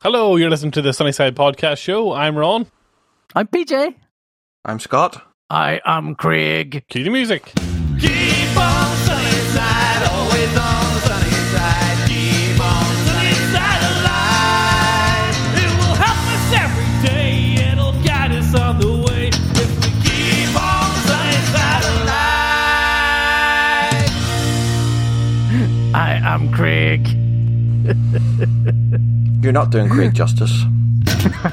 Hello, you're listening to the Sunnyside Podcast Show. I'm Ron. I'm PJ. I'm Scott. I am Craig. Cue the music. Keep on sunny side, always on the sunny side. Keep on sunny side alive. It will help us every day. It'll guide us on the way. If we keep on sunny side alive. I am Craig. You're not doing Craig justice.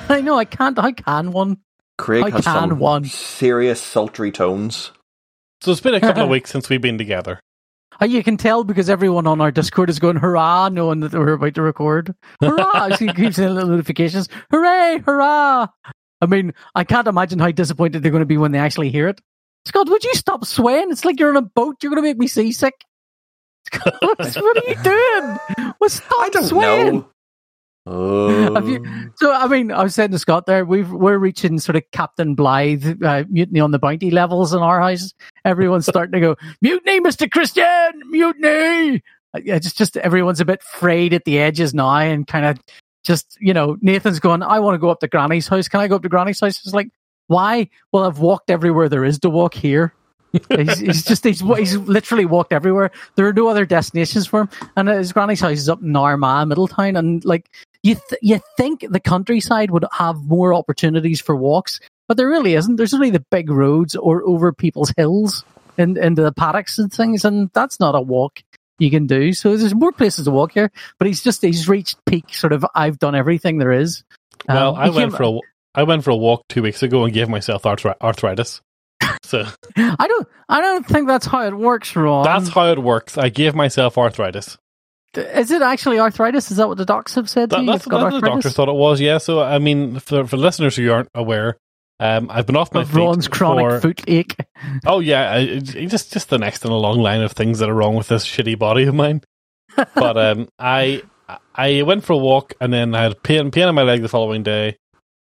I know I can't. I can one. Craig I has can some one. serious sultry tones. So it's been a couple of weeks since we've been together. Uh, You can tell because everyone on our Discord is going hurrah, knowing that we're about to record. Hurrah! I see keeps getting little notifications. Hooray! Hurrah! I mean, I can't imagine how disappointed they're going to be when they actually hear it. Scott, would you stop swaying? It's like you're on a boat. You're going to make me seasick. Scott, what are you doing? Well, stop I don't swaying. know. Oh. You- So, I mean, I was saying to Scott there, we've, we're reaching sort of Captain Bligh, uh, mutiny on the bounty levels in our house. Everyone's starting to go, mutiny, Mr. Christian, mutiny. Uh, Yeah, just, just everyone's a bit frayed at the edges now and kind of just, you know, Nathan's going, I want to go up to Granny's house. Can I go up to Granny's house? It's like, why? Well, I've walked everywhere there is to walk here. he's, he's just he's he's literally walked everywhere. There are no other destinations for him, and his granny's house is up in Armagh, Middletown, and like you th- you think the countryside would have more opportunities for walks, but there really isn't. There's only the big roads or over people's hills and into the paddocks and things, and that's not a walk you can do. So there's more places to walk here, but he's just he's reached peak sort of I've done everything there is. Well, Um, I went came- for a I went for a walk two weeks ago and gave myself arthri- arthritis. So I don't I don't think that's how it works, Ron. that's how it works. I gave myself arthritis. Is it actually arthritis? Is that what the docs have said? to That, you? that's what the doctor thought it was. Yeah. So I mean, for for listeners who aren't aware, um, I've been off my feet Ron's chronic for- foot ache. Oh yeah, just just the next in a long line of things that are wrong with this shitty body of mine. but um, I I went for a walk and then I had pain pain in my leg the following day.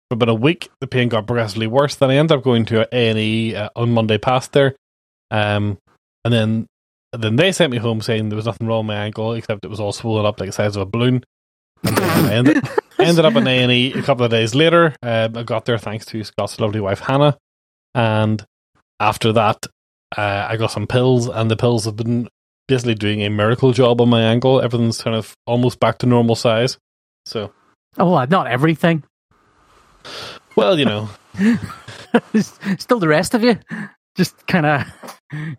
For about a week, the pain got progressively worse. Then I ended up going to A and E uh, on Monday past there, um, and then then they sent me home saying there was nothing wrong with my ankle except it was all swollen up like the size of a balloon. And then I ended, ended up in A and E a couple of days later. Um, I got there thanks to Scott's lovely wife Hannah, and after that, uh, I got some pills, and the pills have been basically doing a miracle job on my ankle. Everything's kind of almost back to normal size. So, Oh, well, not everything. well, you know, Still, the rest of you just kind of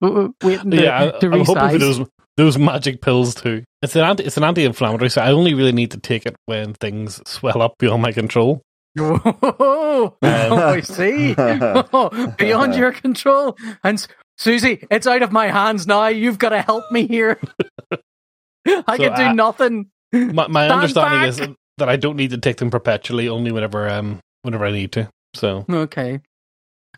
waiting to, yeah, I, to I'm hoping for those those magic pills too. It's an anti, it's an anti-inflammatory, so I only really need to take it when things swell up beyond my control. Oh, I see. Beyond your control. And Susie, it's out of my hands now. You've got to help me here. I So can do I- nothing. My, my understanding back. is that I don't need to take them perpetually, only whenever um whenever I need to. So, Okay.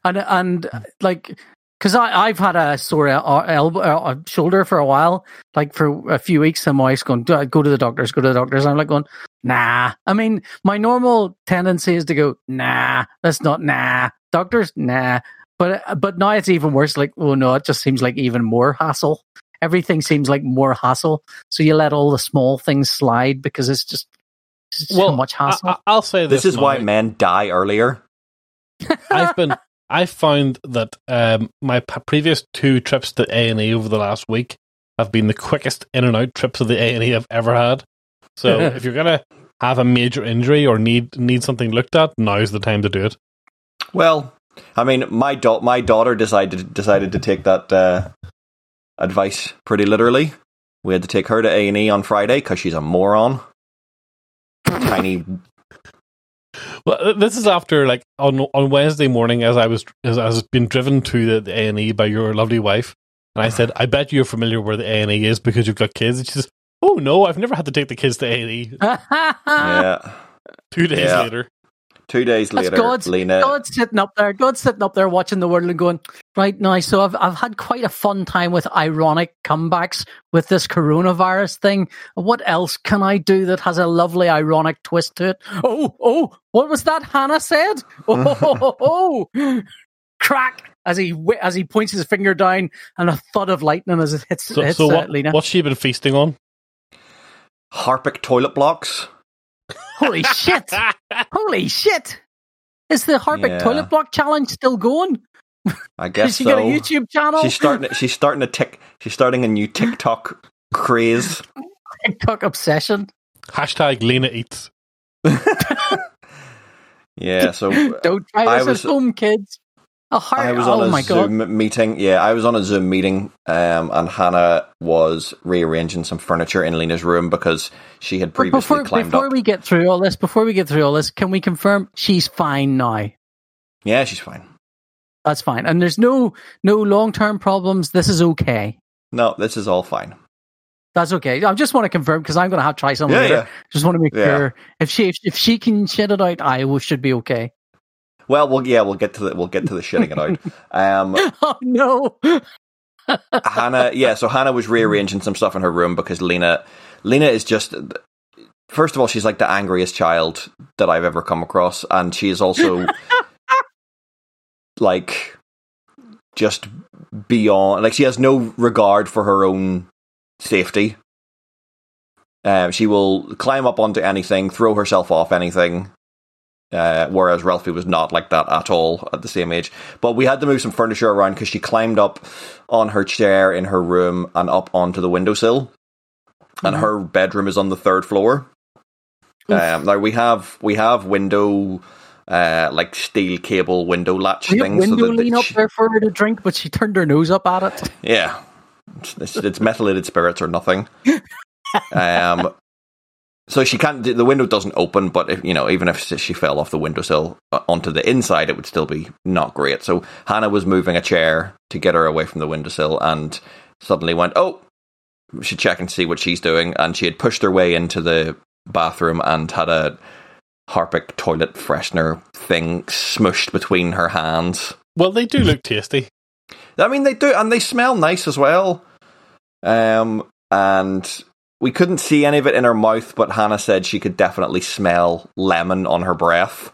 And and like because I I've had a sore uh, elbow uh, uh, shoulder for a while, like for a few weeks. I'm always going I go to the doctors, go to the doctors. And I'm like going nah. I mean, my normal tendency is to go nah. That's not nah. Doctors nah. But uh, but now it's even worse. Like oh no, it just seems like even more hassle. Everything seems like more hassle. So you let all the small things slide because it's just, it's just so much hassle. I, I, will say this. This is why men die earlier. I've been I found that um, my p- previous two trips to A and E over the last week have been the quickest in and out trips of the A and E I've ever had. So if you're gonna have a major injury or need need something looked at, now's the time to do it. Well, I mean, my da- my daughter decided decided to take that uh, advice pretty literally. We had to take her to A and E on Friday because she's a moron. Tiny. Well, this is after like on on Wednesday morning, as I was as I was being driven to the A and E by your lovely wife, and I said, "I bet you're familiar where the A and E is because you've got kids." And she says, "Oh no, I've never had to take the kids to A and E." Yeah. Two days Yeah. later, Two days That's later, God's, Lena. God's sitting up there. God's sitting up there watching the world and going, right now. So I've I've had quite a fun time with ironic comebacks with this coronavirus thing. What else can I do that has a lovely ironic twist to it? Oh, oh, what was that Hannah said? Oh, oh, oh, oh. crack as he as he points his finger down and a thud of lightning as it hits, so hits so uh, what Lena. what's she been feasting on? Harpic toilet blocks. Holy shit! Holy shit! Is the Harpic Yeah. toilet block challenge still going? I Has guess she so. got a YouTube channel? She's starting. She's starting a tick. She's starting a new TikTok craze. TikTok obsession. Hashtag Lena eats. Yeah. So Don't try I this was- at home, kids. A heart. I was oh on a my god! Zoom meeting. Yeah, I was on a Zoom meeting, um, and Hannah was rearranging some furniture in Lena's room because she had previously before climbed before up. we get through all this, before we get through all this, can we confirm she's fine now? Yeah, she's fine. That's fine, and there's no no long term problems. This is okay. No, this is all fine. That's okay. I just want to confirm because I'm going to have to try some Yeah, later. yeah. Just want to make Yeah. sure if she if, if she can shit it out, I will, should be okay. Well, well, yeah, we'll get to the we'll get to the shitting it out. Um, Oh no! Hannah, yeah, so Hannah was rearranging some stuff in her room because Lena, Lena is just, first of all, she's like the angriest child that I've ever come across, and she is also like just beyond, like she has no regard for her own safety. Um, she will climb up onto anything, throw herself off anything. Uh, whereas Ralphie was not like that at all at the same age. But we had to move some furniture around because she climbed up on her chair in her room and up onto the windowsill. And her bedroom is on the third floor. Um, now we have we have window uh, like steel cable window latch We things. window that lean up there for her to drink, but she turned her nose up at it. Yeah, it's, it's, it's methylated spirits or nothing. Um, so she can't. The window doesn't open, but if you know, even if she fell off the windowsill uh, onto the inside, it would still be not great. So Hannah was moving a chair to get her away from the windowsill, and suddenly went, "Oh, we should check and see what she's doing." And she had pushed her way into the bathroom and had a Harpic toilet freshener thing smushed between her hands. Well, they do look tasty. I mean, they do, and they smell nice as well. Um, and we couldn't see any of it in her mouth, but Hannah said she could definitely smell lemon on her breath.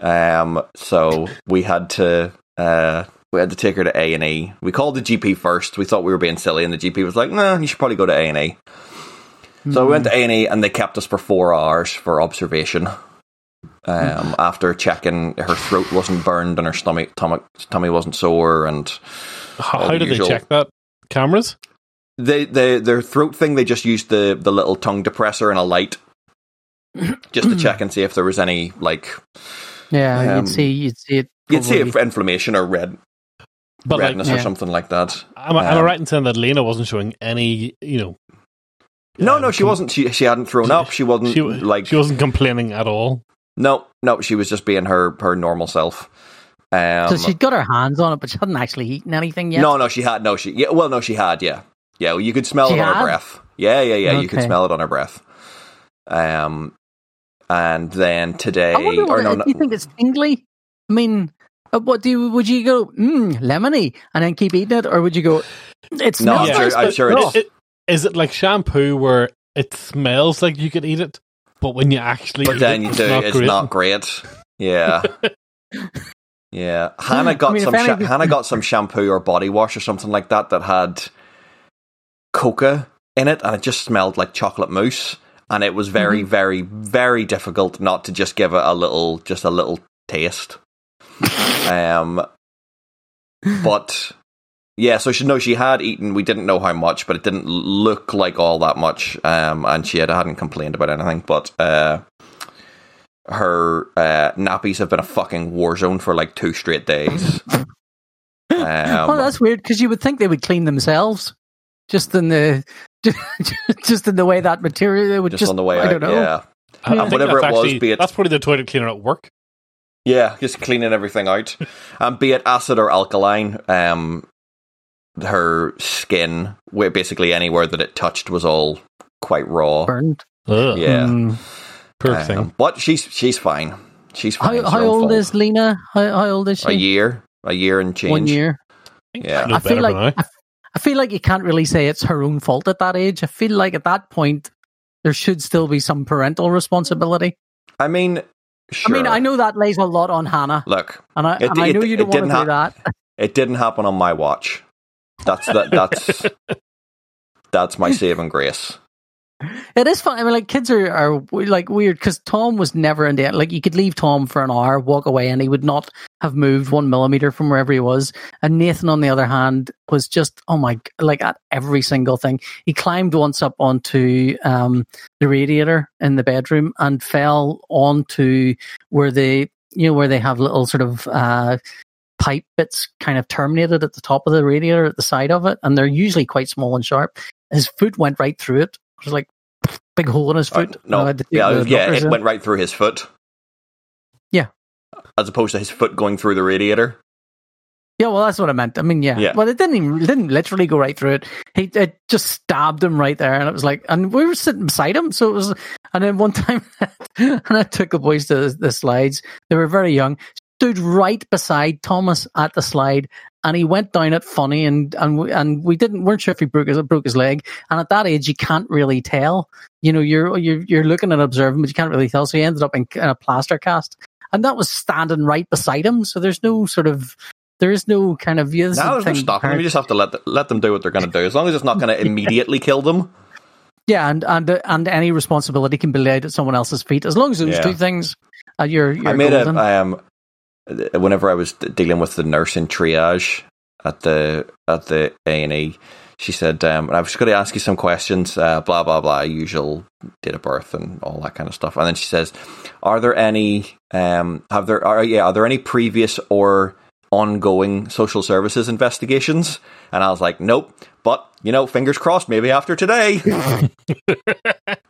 Um, so we had to uh, we had to take her to A and E. We called the GP first. We thought we were being silly, and the GP was like, "No, you should probably go to A and E." So we went to A and E, and they kept us for four hours for observation. Um, after checking her throat wasn't burned and her stomach tummy, tummy wasn't sore, and How, how did usual. they check that? Cameras? They, they their throat thing they just used the the little tongue depressor and a light just to check and see if there was any like Yeah, Um, you'd see, you'd see it. you'd see if inflammation or red But like, redness yeah. or something like that. am, I- am I Um, right in saying that Lena wasn't showing any, you know? No, um, no, she com- wasn't. She she hadn't thrown up. She wasn't She, like she wasn't complaining at all. no, no. She was just being her her normal self. Um, so she'd got her hands on it, but she hadn't actually eaten anything yet. No, no, she had no. She yeah, well, no, she had. Yeah, yeah. Well, you could smell She it on her breath. Yeah, yeah, yeah. You could smell it on her breath. Um, and then today, I wonder. or no, do no, you think it's tingly? I mean, uh, what do you, would you go? Mmm, lemony, and then keep eating it, or would you go? It No, smells I'm sure. nice, I'm sure it's. It- is it like shampoo where it smells like you could eat it, but when you actually But eat then it, you it's do. not it's great? not great. Yeah. Yeah, Hannah got I mean, some. Sha- Hannah got some shampoo or body wash or something like that that had coca in it, and it just smelled like chocolate mousse. And it was very, Mm-hmm. very, very difficult not to just give it a little, just a little taste. um, but yeah, so she know she had eaten. We didn't know how much, but it didn't look like all that much. Um, and she had hadn't complained about anything, but uh, her uh, nappies have been a fucking war zone for like two straight days. Um, oh, that's weird because you would think they would clean themselves, just in the, just in the way that material they would just, just, on the way I out, don't know. yeah, I think whatever that's it was, actually- be it- that's probably the toilet cleaner at work. yeah, just cleaning everything out. And be it acid or alkaline, um, her skin, where basically anywhere that it touched was all quite raw. Burned. Ugh, Yeah, Mm. poor Um, thing. but she's she's fine. She's fine. How, how old fault. is Lena? How, how old is she? a year? A year and change. One year. Yeah. No I feel like. I, I feel like you can't really say it's her own fault at that age. I feel like at that point there should still be some parental responsibility. I mean, sure. I mean, I know that lays a lot on Hannah, Look, and I, It- and I know you don't want to didn't do that. it didn't happen on my watch. That's that. That's that's my saving grace. It is fun. I mean, like kids are, are like weird because Tom was never in the like. You could leave Tom for an hour, walk away, and he would not have moved one millimeter from wherever he was. And Nathan, on the other hand, was just oh my, like at every single thing. He climbed once up onto um, the radiator in the bedroom and fell onto where they, you know, where they have little sort of uh, pipe bits kind of terminated at the top of the radiator at the side of it, and they're usually quite small and sharp. His foot went right through it. Was like big hole in his Uh, foot. no, had to yeah, yeah, it in. went right through his foot. Yeah. As opposed to his foot going through the radiator. Yeah, well, that's what I meant. I mean, yeah. Yeah. Well, it didn't even, it didn't literally go right through it. He it just stabbed him right there, and it was like, and we were sitting beside him, so it was. And then one time, and I took the boys to the, the slides. They were very young. Stood right beside Thomas at the slide, and he went down it funny, and and we, and we didn't weren't sure if he broke his broke his leg. And at that age, you can't really tell. You know, you're you're you're looking and observing, but you can't really tell. So he ended up in, in a plaster cast, and that was standing right beside him. So there's no sort of there is no kind of yeah, this the there's no stopping. You just have to let the, let them do what they're going to do. As long as it's not going to immediately kill them. yeah, and and uh, and any responsibility can be laid at someone else's feet as long as those Yeah. two things. Uh, you're you're I made golden. a um, whenever I was dealing with the nurse in triage at the at the A and E. She said, um, I was just going to ask you some questions, uh, blah blah blah, usual date of birth and all that kind of stuff. And then she says, "Are there any? Um, have there? Are yeah? Are there any previous or ongoing social services investigations?" And I was like, "Nope." But you know, fingers crossed. Maybe after today, Did,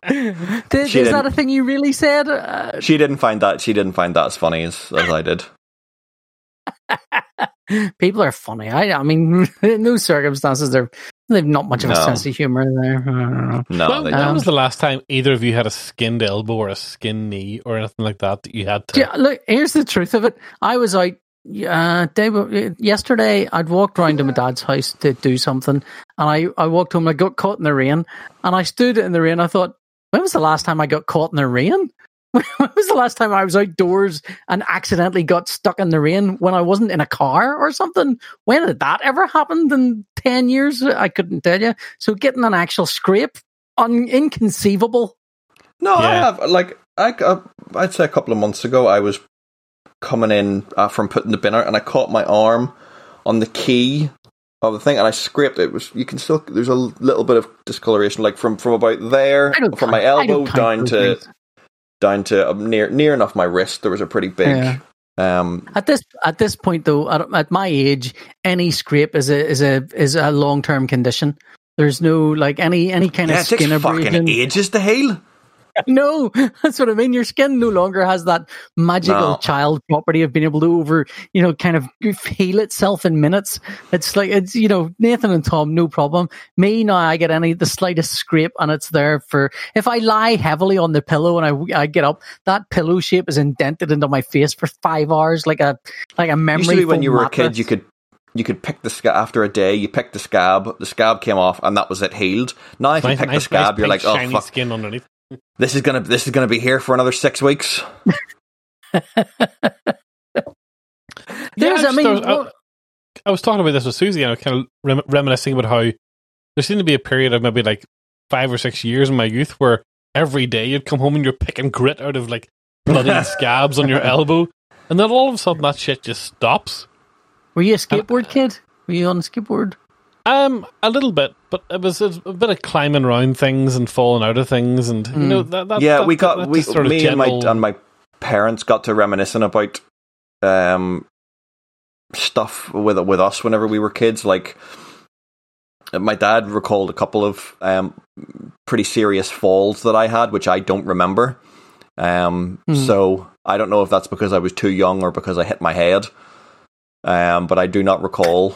is that didn't. a thing you really said? Uh, she didn't find that. She didn't find that as funny as, as I did. people are funny. I I mean, in those circumstances, they're they've not much of a sense of humor there. I don't know. No, when, they when Um, was the last time either of you had a skinned elbow or a skinned knee or anything like that that you had to? Yeah, look, here's the truth of it. I was out uh, day, yesterday. I'd walked round to my dad's house to do something, and I, I walked home. I got caught in the rain, and I stood in the rain. I thought, when was the last time I got caught in the rain? when was the last time I was outdoors and accidentally got stuck in the rain when I wasn't in a car or something? When did that ever happen in ten years? I couldn't tell you. So getting an actual scrape, un- inconceivable. No, I have. Like, I, uh, I'd say a couple of months ago, I was coming in uh, from putting the bin out, and I caught my arm on the key of the thing, and I scraped it. it was you can still there's a little bit of discoloration, like from from about there, from count- my elbow down to things. Down to um, near near enough my wrist. There was a pretty big. Yeah. Um, At this at this point, though, at, at my age, any scrape is a is a is a long term condition. There's no like any any kind yeah, of it takes skin fucking abrasion. ages to heal. No, that's what I mean. Your skin no longer has that magical No. child property of being able to over, you know, kind of heal itself in minutes. It's like it's you know Nathan and Tom, no problem. Me now, I get any the slightest scrape and it's there for if I lie heavily on the pillow and I I get up, that pillow shape is indented into my face for five hours, like a like a memory. Usually, when you were a kid, you could you could pick the scab after a day. You picked the scab, the scab came off, and that was it healed. Now, if you Nice, pick the scab, nice you're like, pink, oh shiny fuck, skin underneath. This is gonna this is gonna be here for another six weeks. There's, Yeah, I mean, just- I, well- I was talking about this with Susie, and I was kind of rem- reminiscing about how there seemed to be a period of maybe like five or six years in my youth where every day you'd come home and you're picking grit out of like bloody scabs on your elbow, and then all of a sudden that shit just stops. were you a skateboard kid? Were you on a skateboard? Um, a little bit, but it was a, a bit of climbing around things and falling out of things, and you know that. that yeah, that- we got that we just sort of me and my general- and my parents got to reminiscing about um stuff with with us whenever we were kids. Like my dad recalled a couple of um pretty serious falls that I had, which I don't remember. Um, Hmm. so I don't know if that's because I was too young or because I hit my head. Um, but I do not recall.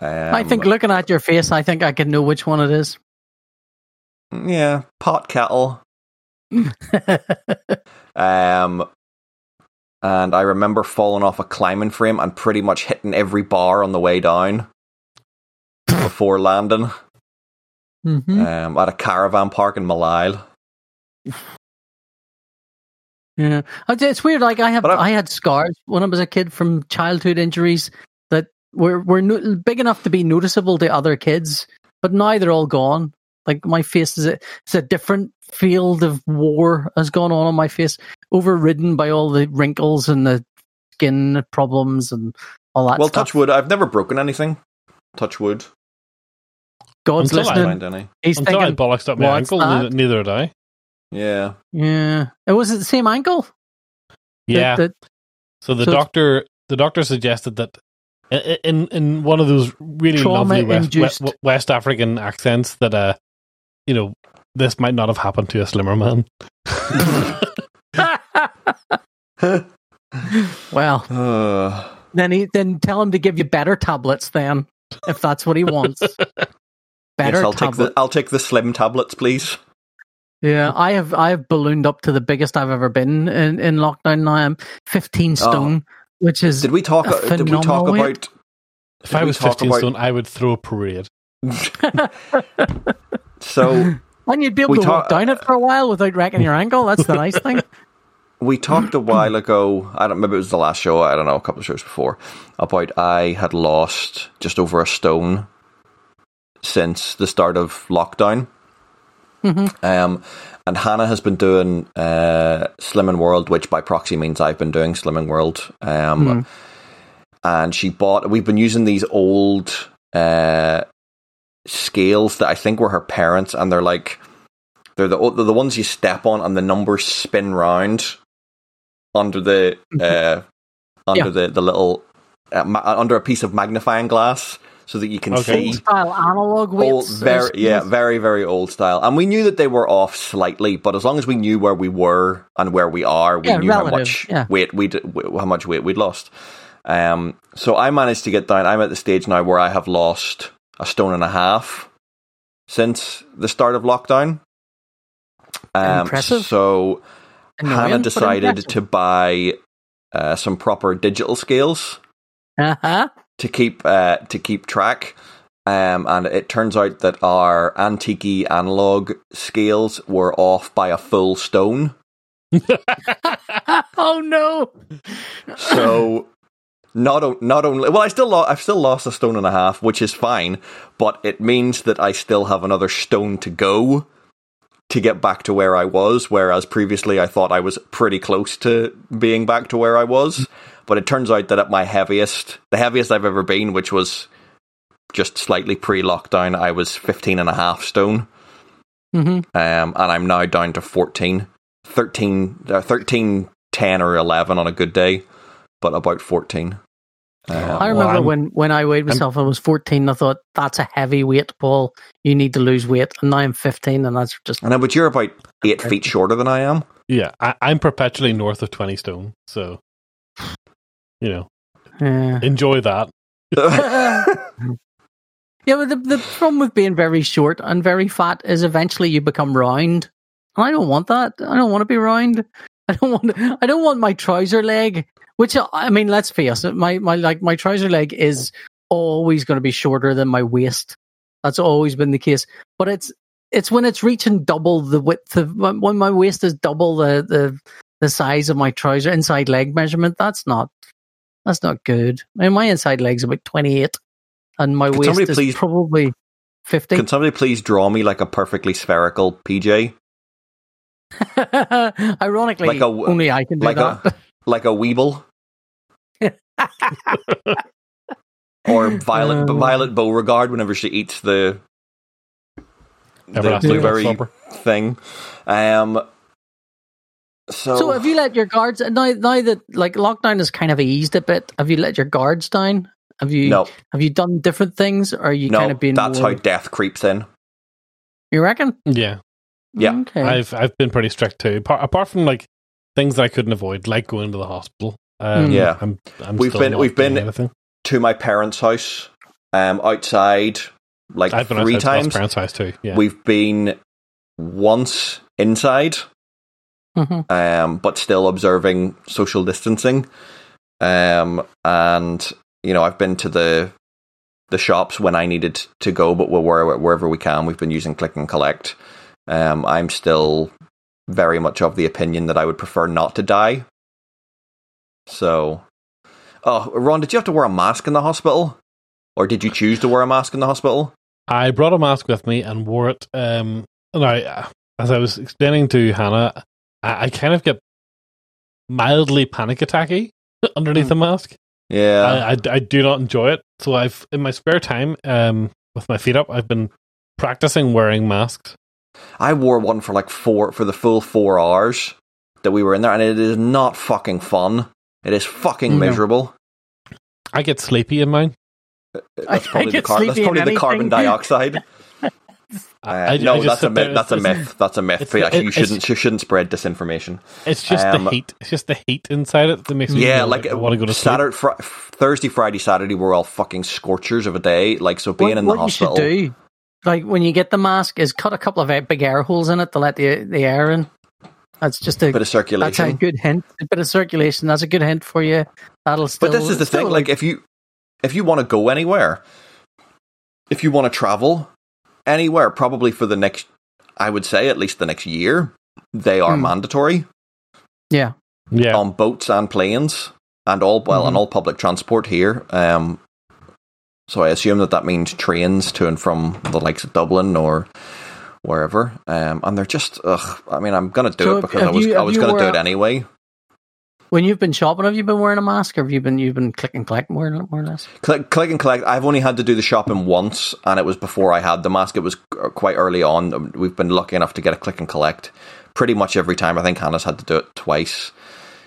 Um, I think looking at your face, I think I can know which one it is. yeah, pot kettle. Um, and I remember falling off a climbing frame and pretty much hitting every bar on the way down before landing hmm um, at a caravan park in Millisle. Yeah, it's weird. Like I have, I- I had scars when I was a kid from childhood injuries were were no, big enough to be noticeable to other kids, but now they're all gone. Like my face is a, it's a different field of war has gone on on my face, overridden by all the wrinkles and the skin problems and all that well, stuff. touch wood. I've never broken anything. Touch wood. God's Until I listening. Mind any? He's Until I thinking, bollocksed up my ankle, that?" neither, neither did I. Yeah. yeah, it was it the same ankle. that- Yeah. that- So the So doctor, the doctor suggested that i- in in one of those really lovely West, Trauma-induced. West, West African accents that uh, you know, this might not have happened to a slimmer man. well, Uh, then he then tell him to give you better tablets. Then, if that's what he wants, better yes, I'll take tablets. the I'll take the slim tablets, please. Yeah, I have I have ballooned up to the biggest I've ever been in, in lockdown. Now I'm 15 stone, which is Did we talk? Did we talk phenomenal about? If I was fifteen about- stone, I would throw a parade. So and you'd be able we to walk down it for a while without wrecking your ankle. That's the nice thing. we talked a while ago. I don't. Maybe it was the last show. I don't know. A couple of shows before about I had lost just over a stone since the start of lockdown. Um, and Hannah has been doing uh, Slimming World, which by proxy means I've been doing Slimming World. Um, And she bought. We've been using these old uh, scales that I think were her parents, and they're like they're the they're the ones you step on, and the numbers spin round under the uh, under Yeah. the the little uh, ma- under a piece of magnifying glass, so that you can Okay. see. Old style analog Old, weights. very, uh, yeah, very, very old style. And we knew that they were off slightly, but as long as we knew where we were and where we are, we Yeah, knew how much yeah. weight we how much weight we'd lost. Um, so I managed to get down. I'm at the stage now where I have lost a stone and a half since the start of lockdown. Um, Impressive. So Annoying, Hannah decided to buy uh, some proper digital scales Uh-huh. To keep uh, to keep track. Um, and it turns out that our antique analog scales were off by a full stone. oh no! So not o- not only well, I still lo- I've still lost a stone and a half, which is fine, but it means that I still have another stone to go to get back to where I was. Whereas previously, I thought I was pretty close to being back to where I was. But it turns out that at my heaviest, the heaviest I've ever been, which was just slightly pre-lockdown, I was 15 and a half stone. hmm um, and I'm now down to 14, 13, uh, 13, 10 or 11 on a good day, but about 14. Um, I remember I'm- when, when I weighed myself, I was 14. I thought, that's a heavy weight, Paul. You need to lose weight. And now I'm 15, and that's just. I know, but you're about eight feet shorter than I am. Yeah, I, I'm perpetually north of twenty stone, so you know, Yeah. enjoy that. Yeah, but the, the problem with being very short and very fat is eventually you become round. And I don't want that. I don't want to be round. I don't want. I don't want my trouser leg. Which uh, I mean, let's face it. My my like my trouser leg is always going to be shorter than my waist. That's always been the case. But it's it's when it's reaching double the width of when when my waist is double the the the size of my trouser inside leg measurement. That's not that's not good. I mean, my inside leg's about twenty eight, and my Could waist is please- probably fifty. Can somebody please draw me like a perfectly spherical PJ? Ironically, Like a- only I can do like that. a like a Weeble? or Violet Um. Violet Beauregarde whenever she eats the the blueberry Flopper. thing. Um so, so, have you let your guards now? Now that like lockdown has kind of eased a bit, have you let your guards down? Have you no, have you done different things, or are you no, kind of being that's more, how death creeps in. you reckon? Yeah, Yeah. Okay. I've I've been pretty strict too. Apart, apart from like things that I couldn't avoid, like going to the hospital. Um. Yeah. I'm, I'm We've still been- not we've been- anything. To my parents' house, um, outside like I've been three outside Scott's times. parents' house too. Yeah, We've been once inside, Mhm. um, but still observing social distancing. Um, and you know, I've been to the the shops when I needed to go, but where, wherever we can, we've been using click and collect. Um, I'm still very much of the opinion that I would prefer not to die. So, oh, Ron, did you have to wear a mask in the hospital, or did you choose to wear a mask in the hospital? I brought a mask with me and wore it. Um, now, as I was explaining to Hannah, I, I kind of get mildly panic attacky underneath Hmm. the mask. Yeah. I, I, I do not enjoy it. So I've in my spare time, um, with my feet up, I've been practicing wearing masks. I wore one for like four for the full four hours that we were in there, and it is not fucking fun. It is fucking No. miserable. I get sleepy in mine. That's I probably the, get car- that's sleepy in probably the carbon dioxide. Uh, I- I no, just that's a sit there- myth. That's a myth. That's a myth. it's- Yeah, you shouldn't. You shouldn't spread disinformation. It's just Um, the heat. It's just the heat inside it that makes me Yeah, feel like I want to go to sleep. Saturday, fr- Thursday, Friday, Saturday We're all fucking scorchers of a day. Like so, being what, in the what hospital. you should do, like when you get the mask, is cut a couple of big air holes in it to let the the air in. That's just a bit of circulation. that's a good hint. A bit of circulation. That's a good hint for you. That'll still. But this is the still thing. Like, if you if you want to go anywhere, if you want to travel anywhere, probably for the next, I would say at least the next year, they are Hmm. mandatory yeah, yeah, on boats and planes and all well on Mhm. all public transport here. Um, so I assume that that means trains to and from the likes of Dublin or wherever. Um, and they're just, ugh. I mean, I'm gonna do So it because I was you- I was gonna do it a- anyway. When you've been shopping, have you been wearing a mask, or have you been you've been click and collect more, more or less? Click, click and collect. I've only had to do the shopping once, and it was before I had the mask. It was quite early on. We've been lucky enough to get a click and collect pretty much every time. I think Hannah's had to do it twice.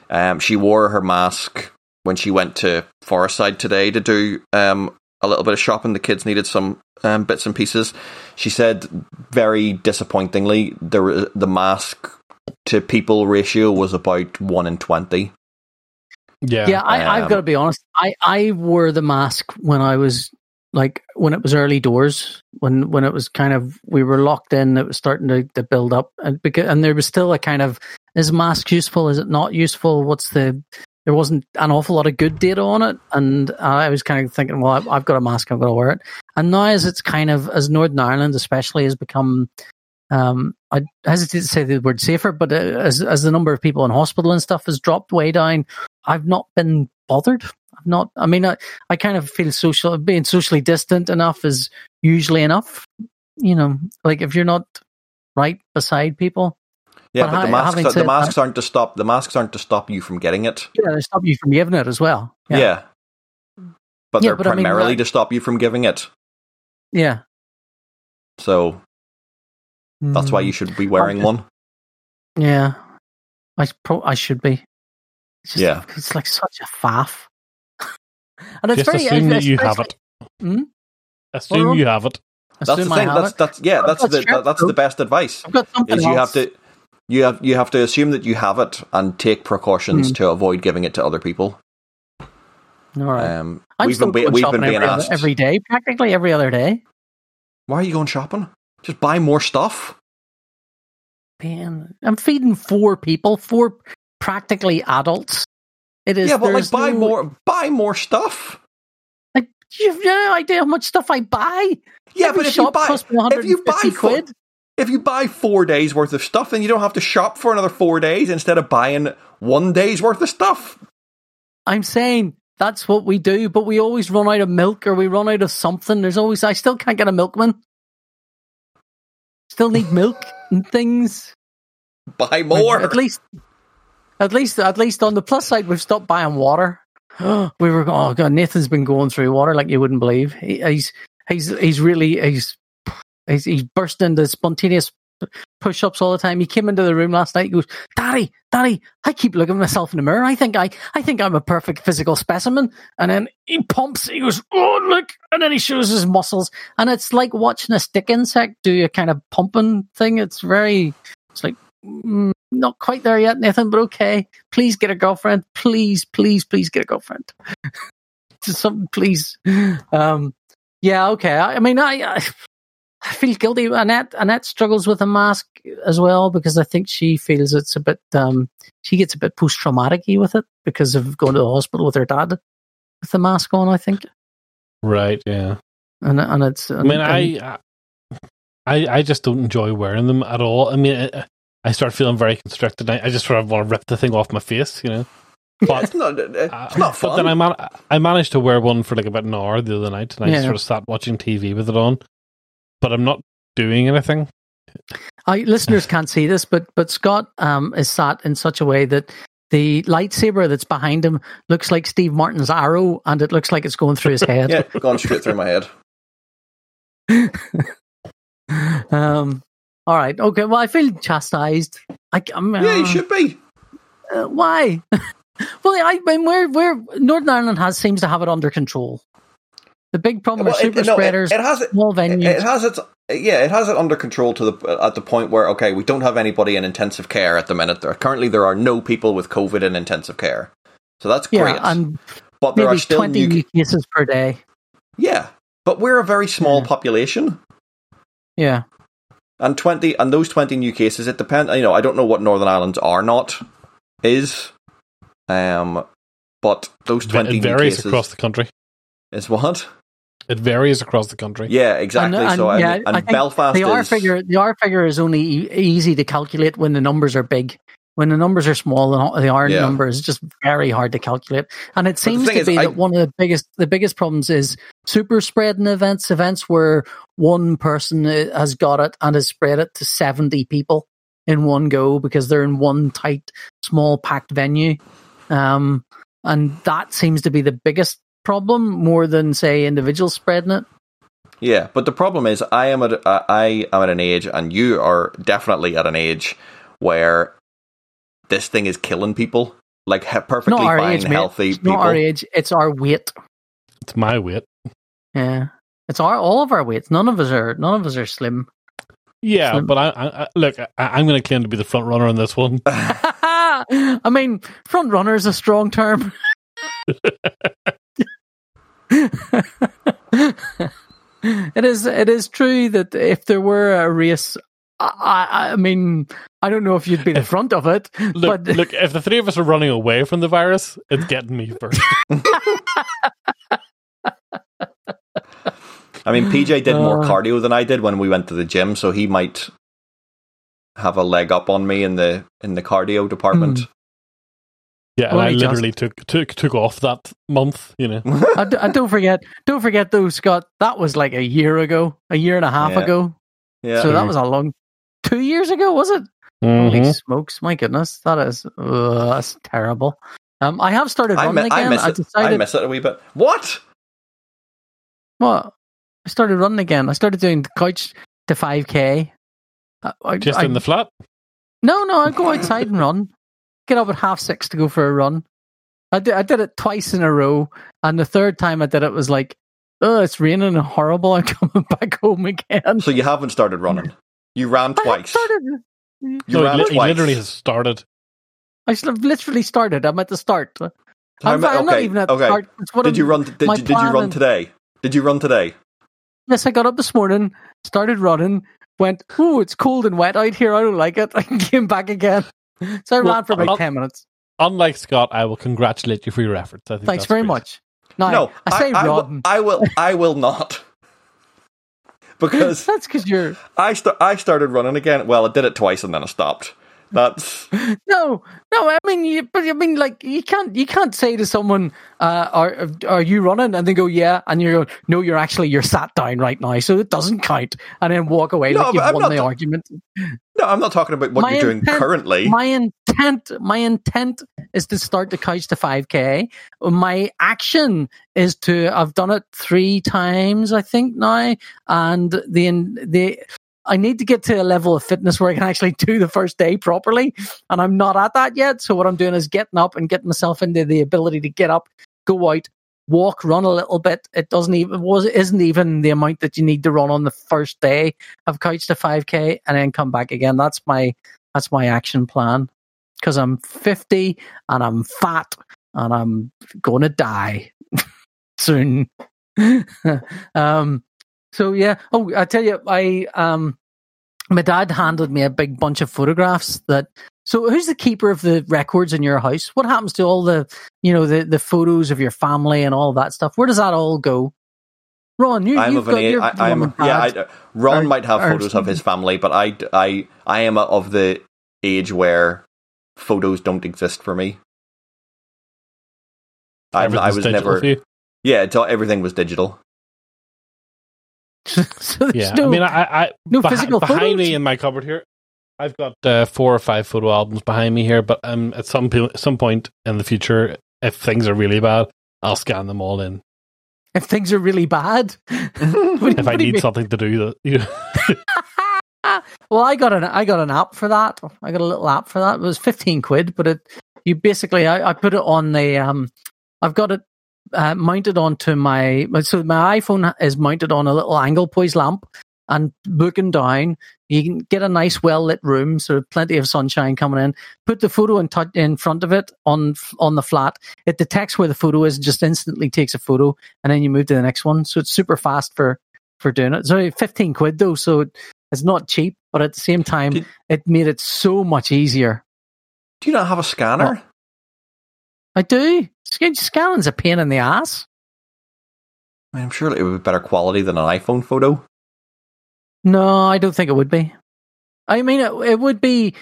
Um, she wore her mask when she went to Forestside today to do um, a little bit of shopping. The kids needed some um, bits and pieces. She said very disappointingly, the the mask to people ratio was about one in twenty. Yeah, Yeah, I, I've um, got to be honest. I, I wore the mask when I was like when it was early doors, when when it was kind of we were locked in. It was starting to, to build up, and because and there was still a kind of is mask useful? Is it not useful? What's the there wasn't an awful lot of good data on it, and I was kind of thinking, well, I've, I've got a mask, I'm going to wear it. And now, as it's kind of as Northern Ireland, especially, has become um, I hesitate to say the word safer, but uh, as as the number of people in hospital and stuff has dropped way down, I've not been bothered. I've not. I mean, I, I kind of feel social being socially distant enough is usually enough. You know, like if you're not right beside people, Yeah, But but, the masks having the masks aren't to stop the masks aren't to stop you from getting it. yeah, they stop you from giving it as well. Yeah. Yeah, But Yeah, they're but I mean, primarily uh, to stop you from giving it. yeah. So that's why you should be wearing Okay. one. Yeah, I pro- I should be. It's just, Yeah. it's like such a faff. and it's just very assume that you very- have it. Hmm? Assume Well, you have it. That's the assume I thing. That's that's yeah. That's that's the fair, that's the best advice. I've got something Is you have to you have you have to assume that you have it and take precautions Hmm. to avoid giving it to other people. All right. Um, I'm we've still been going we've shopping been being every, other- asked. every day, practically every other day. Why are you going shopping? Just buy more stuff. Man, I'm feeding four people, four practically adults. It is. yeah, but like buy no- more buy more stuff. Like, you've no idea how much stuff I buy. Yeah, Every but if you buy if you buy 150 four, quid. if you buy four days worth of stuff, then you don't have to shop for another four days instead of buying one day's worth of stuff. I'm saying that's what we do, but we always run out of milk or we run out of something. There's always I still can't get a milkman. Still need milk and things. Buy more. At least, at least, at least on the plus side, we've stopped buying water. we were oh god, Nathan's been going through water like you wouldn't believe. He, he's he's he's really he's he's he's burst into spontaneous push-ups all the time. He came into the room last night. He goes, "Daddy, Daddy, I keep looking at myself in the mirror. I think I I think I'm a perfect physical specimen." And then he pumps. He goes, "Oh look!" And then he shows his muscles, and it's like watching a stick insect do a kind of pumping thing. It's very, it's like mm, not quite there yet, Nathan, but okay. Please get a girlfriend. Please, please, please get a girlfriend. Just something, please. Um, yeah, okay. I, I mean, I, I, I feel guilty. Annette, Annette struggles with a mask as well because I think she feels it's a bit. Um, she gets a bit post traumatic with it because of going to the hospital with her dad with the mask on. I think, Right, yeah. and and it's. I mean, I, I, I just don't enjoy wearing them at all. I mean, I, I start feeling very constricted. I, I just sort of want to rip the thing off my face, you know. But it's not. It's uh, not But then I man- I managed to wear one for like about an hour the other night, and I Yeah. just sort of sat watching TV with it on. But I'm not doing anything. I listeners can't see this, but but Scott um, is sat in such a way that the lightsaber that's behind him looks like Steve Martin's arrow, and it looks like it's going through his head. Yeah, going straight through my head. um, all right, okay. Well, I feel chastised. I, I'm, Yeah, you uh, should be. uh, why? well, I mean, where where Northern Ireland has seems to have it under control. The big problem Well, are it- super no, spreaders, it has it- small It, venues. it has its yeah, it has it under control to the at the point where okay, we don't have anybody in intensive care at the minute. There currently there are no people with COVID in intensive care, so that's yeah, great. and but there maybe are still twenty new new cases per day. yeah, but we're a very small Yeah. population, Yeah, and twenty and those twenty new cases. It depends. You know, I don't know what Northern Ireland's are not is, um, but those twenty It new varies cases across the country. is what. It varies across the country. Yeah, exactly. And- so and, yeah, and I Belfast the R is figure. The R figure is only e- easy to calculate when the numbers are big. When the numbers are small, the- the R Yeah. number is just very hard to calculate. And it seems to is, be I- that one of the biggest the biggest problems is super spreading events, events where one person uh, has got it and has spread it to seventy people in one go because they're in one tight, small, packed venue. Um, and that seems to be the biggest problem more than say individuals spreading it. Yeah, but the problem is, I am at uh, I am at an age, and you are definitely at an age where this thing is killing people, like he- perfectly not our fine, age, healthy It's people. not our age. It's our weight. It's my weight. Yeah, it's our all of our weights. None of us are. None of us are slim. Yeah, Slim. but I, I, I look. I, I'm going to claim to be the front runner on this one. I mean, front runner is a strong term. it is. It is true that if there were a race, I, I, I mean, I don't know if you'd be the front of it, Look, but look. If the three of us are running away from the virus, it's getting me first. I mean, PJ did more Uh. cardio than I did when we went to the gym, so he might have a leg up on me in the in the cardio department. Yeah, and Only I just. literally took took took off that month. You know, I d- and don't forget, don't forget though, Scott. That was like a year ago, a year and a half Yeah. ago. yeah, So that was a long, two years ago, was it? Holy Mhm. smokes! My goodness, that is uh, that's terrible. Um, I have started I, running mi- again. I miss I it. decided. I miss it a wee bit. What? What? I started running again. I started doing the couch to five k. just I- in the flat. no, no. I go outside and run. Get up at half six to go for a run. I did. I did it twice in a row, and the third time I did it was like, oh, it's raining and horrible. I'm coming back home again. So you haven't started running? You ran I twice. started. You No, he, ran li- he twice. literally has started. I should have literally started. I'm at the start. How I'm, ma- I'm not even at the start. What Did I'm- you run? Did you, did you run today? Did you run today? Yes, I got up this morning, started running, went, "Ooh, it's cold and wet out here. I don't like it." I came back again. So I Well, ran for about I'll- ten minutes. Unlike Scott, I will congratulate you for your efforts. I think Thanks very great. much. Now, no, I say I, will. I will. I will not. Because That's because you're I st- I started running again. Well, I did it twice and then I stopped. That's no, no. I mean, you, but I mean, like you can't you can't say to someone, uh, "Are are you running?" and they go, "Yeah," and you go, "No, you're actually you're sat down right now, so it doesn't count," and then walk away No, like you've I'm won not- the argument. no. I'm not talking about what My you're doing currently. My intent, my intent is to start the couch to 5k. My action is to, I've done it three times, I think now. And the, the, I need to get to a level of fitness where I can actually do the first day properly. And I'm not at that yet. So what I'm doing is getting up and getting myself into the ability to get up, go out, walk, run a little bit. It doesn't even, was, isn't even the amount that you need to run on the first day of couch to 5k and then come back again. That's my, that's my action plan because I'm 50 and I'm fat and I'm going to die soon. um, so yeah. Oh, I tell you, I um, my dad handed me a big bunch of photographs that. So who's the keeper of the records in your house? What happens to all the you know the the photos of your family and all that stuff? Where does that all go? Ron, you, I'm you've of an got age. your I, I'm mum yeah. I, Ron Are- might have are- photos of his family, but I I I am of the age where photos don't exist for me. I, I was never. Yeah, it's all, everything was digital. so Yeah, no, I mean, I, I no behi- physical behind photos? me in my cupboard here. I've got uh, four or five photo albums behind me here, but um, at some some point in the future, if things are really bad, I'll scan them all in. if things are really bad. Do- If I need something to do, that you well, I got an I got an app for that. I got a little app for that. It was fifteen quid, but it you basically I, I put it on the um I've got it uh, mounted onto my so my iPhone is mounted on a little angle poise lamp and looking down you can get a nice well lit room so plenty of sunshine coming in. Put the photo in, touch in front of it on on the flat. It detects where the photo is and just instantly takes a photo and then you move to the next one. So it's super fast for for doing it. So 15 quid though so it's not cheap but at the same time Did- it made it so much easier. Do you not have a scanner? I do Scan- scanning's a pain in the ass I'm sure it would be better quality than an iPhone photo. No, I don't think it would be. I mean, it, it would be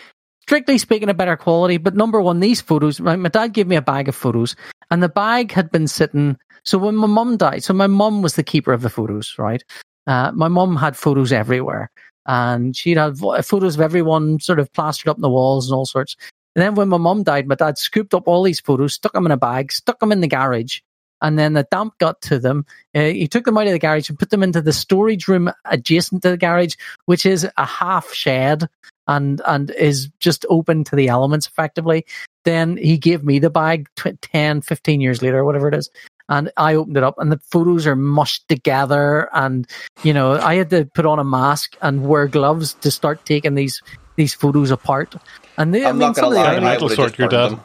strictly speaking a better quality. But number one, these photos. My, my dad gave me a bag of photos, and the bag had been sitting. So when my mum died, so my mum was the keeper of the photos, right? Uh, my mum had photos everywhere, and she'd have photos of everyone sort of plastered up in the walls and all sorts. And then when my mum died, my dad scooped up all these photos, stuck them in a bag, stuck them in the garage, and then the damp got to them. Uh, he took them out of the garage and put them into the storage room adjacent to the garage, which is a half shed and and is just open to the elements effectively. Then he gave me the bag tw- 10, 15 years later, whatever it is. And I opened it up, and the photos are mushed together. And you know, I had to put on a mask and wear gloves to start taking these these photos apart. And they, I I'm mean, not some gonna of the lie, I would have sort your burned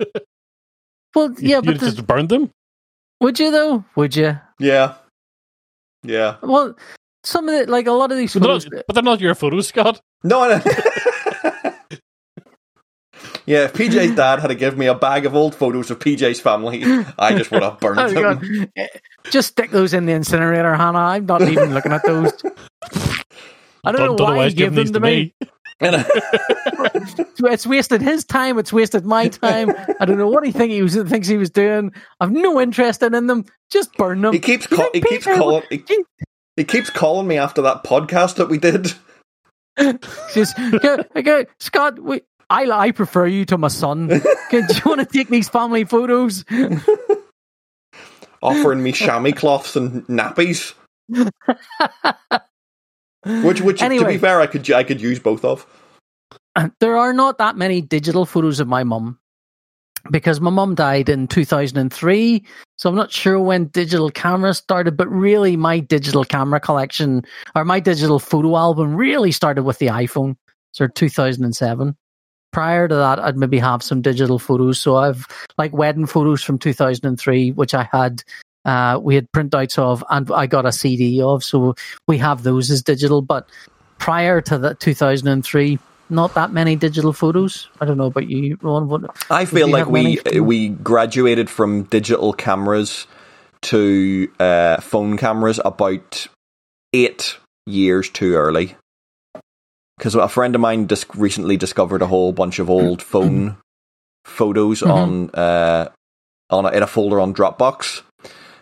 dad. well, yeah, you but the- just burned them. would you though? Would you? Yeah, yeah. Well, some of the like a lot of these But they're, photos. not, but they're not your photos, Scott. No, I yeah. If PJ's dad had to give me a bag of old photos of PJ's family, I just would have burned Oh, them. God. Just stick those in the incinerator, Hannah. I'm not even looking at those. I don't, know why why he he's gave them these to me. It's wasted his time. It's wasted my time. I don't know what he think he was thinks he was doing. I've no interest in them. Just burn them. He keeps call, he keeps calling he, he keeps calling me after that podcast that we did. Just, go, go, Scott. We, I I prefer you to my son. Okay, do you want to take these family photos? offering me chamois cloths and nappies. Which, which to be fair, I could I could use both of. there are not that many digital photos of my mum because my mum died in 2003 so i'm not sure when digital cameras started but really my digital camera collection or my digital photo album really started with the iphone so 2007 prior to that i'd maybe have some digital photos so i've like wedding photos from 2003 which i had uh, we had printouts of and i got a cd of so we have those as digital but prior to that 2003 not that many digital photos i don't know about you Ron, what, I feel like have many we we graduated from digital cameras to uh, phone cameras about eight years too early. Because a friend of mine just recently discovered a whole bunch of old phone photos Mhm. on uh, on a, in a folder on Dropbox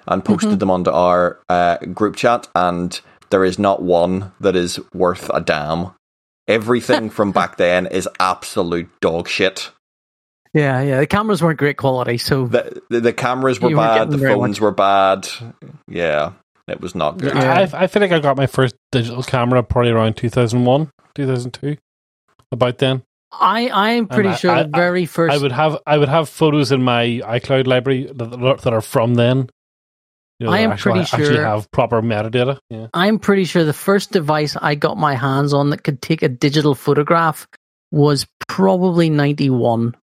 and posted Mhm. them onto our uh, group chat, and there is not one that is worth a damn. Everything from back then is absolute dog shit. yeah yeah the cameras weren't great quality so The, the, the cameras were bad, the phones much. were bad. Yeah, it was not good. Yeah. I, I feel like I got my first digital camera probably around 2001, 2002. About then, i i'm pretty I- sure I- the very first I would have I would have photos in my iCloud library that, that that are from then. You know, I am actually, pretty actually sure- have proper metadata. Yeah. i'm pretty sure the first device i got my hands on that could take a digital photograph was probably 91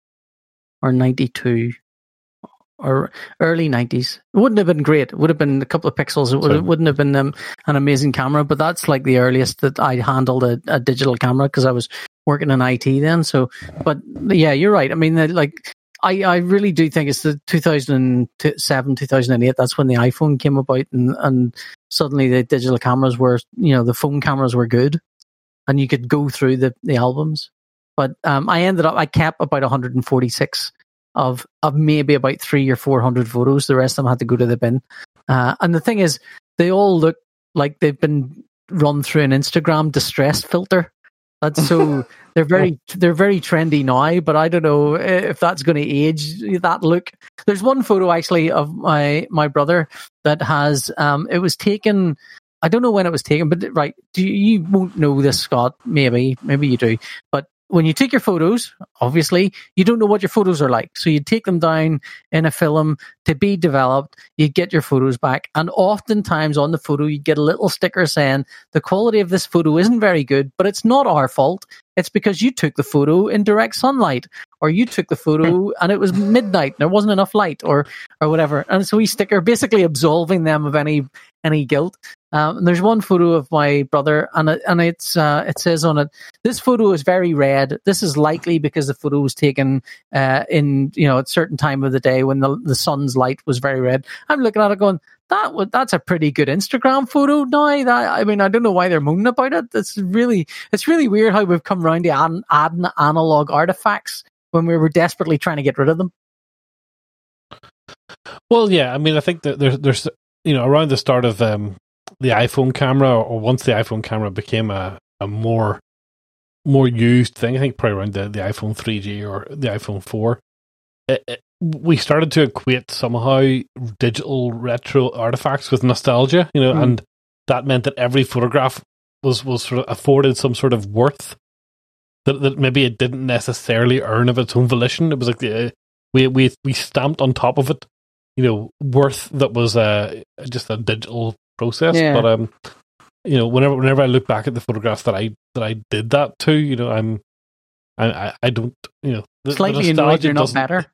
or 92 or early 90s it wouldn't have been great it would have been a couple of pixels it, would, wouldn't have been um, an amazing camera but that's like the earliest that i handled a, a digital camera because i was working in it then so but yeah you're right i mean like I, I really do think it's the 2007 2008 that's when the iphone came about and, and suddenly the digital cameras were you know the phone cameras were good and you could go through the, the albums. But um, i ended up i kept about 146 of of maybe about three or four hundred photos. The rest of them had to go to the bin. Uh, and the thing is they all look like they've been run through an Instagram distress filter. That's so they're very they're very trendy now, but I don't know if that's going to age that look. There's one photo actually of my my brother that has um it was taken I don't know when it was taken, but right, do you, you won't know this, Scott? Maybe, maybe you do. But when you take your photos, obviously, you don't know what your photos are like. So you take them down in a film to be developed. You get your photos back, and oftentimes on the photo, you get a little sticker saying the quality of this photo isn't very good, but it's not our fault. It's because you took the photo in direct sunlight, or you took the photo and it was midnight and there wasn't enough light, or or whatever. And so we sticker basically absolving them of any any guilt. Um, there's one photo of my brother, and it, and it's uh, it says on it, "This photo is very red. This is likely because the photo was taken uh, in you know at certain time of the day when the the sun's light was very red." I'm looking at it going, "That would that's a pretty good Instagram photo." Now that I mean, I don't know why they're moaning about it. It's really it's really weird how we've come around to adding, adding analog artifacts when we were desperately trying to get rid of them. Well, yeah, I mean, I think that there's there's you know around the start of um, the iPhone camera, or once the iPhone camera became a a more more used thing, I think probably around the, the iPhone 3G or the iPhone 4, it, it, we started to equate somehow digital retro artifacts with nostalgia, you know, Mm. and that meant that every photograph was was sort of afforded some sort of worth that, that maybe it didn't necessarily earn of its own volition. It was like the we we we stamped on top of it, you know, worth that was uh, just a digital process. Yeah. But um, you know, whenever whenever I look back at the photographs that I that I did that to, you know, I'm I I, don't you know the, the Slightly annoyed nostalgia you're not better.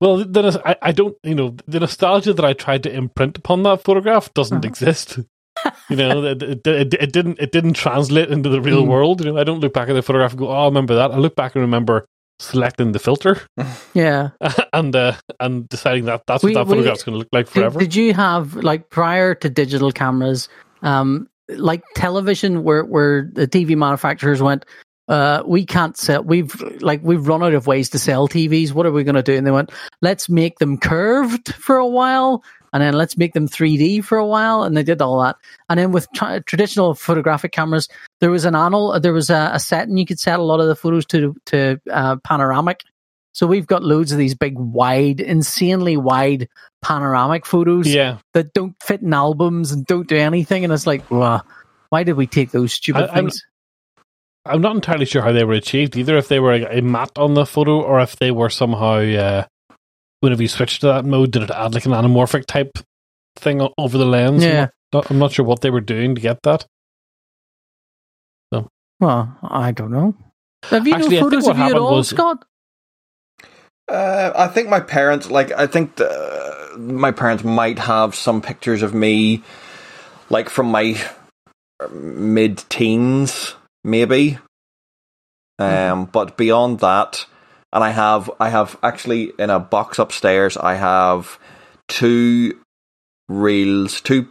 Well, then I, I don't, you know, the nostalgia that I tried to imprint upon that photograph doesn't Uh-huh. exist. you know, it, it, it, it didn't, it didn't translate into the real Mm. world. You know, I don't look back at the photograph and go, "Oh, I remember that." I look back and remember selecting the filter Yeah. and uh, and deciding that that's We- what that we- photograph's going to look like Did, forever. did you have like prior to digital cameras, um, like television, where where the TV manufacturers went, uh, we can't sell. We've like we've run out of ways to sell TVs. What are we going to do? And they went, let's make them curved for a while, and then let's make them 3D for a while. And they did all that. And then with tra- traditional photographic cameras, there was an anal, there was a, a setting you could set a lot of the photos to to uh, panoramic. So we've got loads of these big, wide, insanely wide panoramic photos yeah, that don't fit in albums and don't do anything. And it's like, why did we take those stupid I- I'm- things? I'm not entirely sure how they were achieved either. If they were a, a matte on the photo, or if they were somehow, uh, whenever you switched to that mode, did it add like an anamorphic type thing over the lens? I'm Yeah. not, I'm not sure what they were doing to get that. Well, I don't know. Have you Actually, I no think photos of you at all, was- Scott? Uh, I think my parents, like, I think the, my parents might have some pictures of me, like from my mid teens, maybe. Um, but beyond that, and I have, I have actually in a box upstairs, I have two reels, two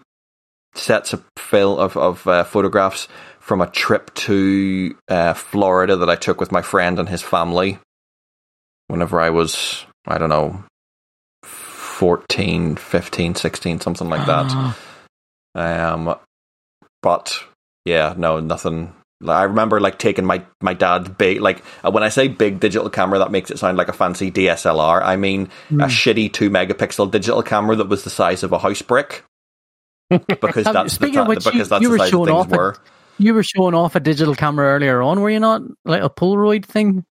sets of fill of of uh, photographs from a trip to uh, Florida that I took with my friend and his family whenever I was, I don't know, 14, 15, 16, something like that. Um, but yeah, no, nothing. I remember like taking my my dad's big like uh, when I say big digital camera that makes it sound like a fancy DSLR. I mean Hmm. a shitty two megapixel digital camera that was the size of a house brick. Because Um, that's the ti- which, you- because that's you the size things were. You were showing off a digital camera earlier on, were you not? Like a Polaroid thing?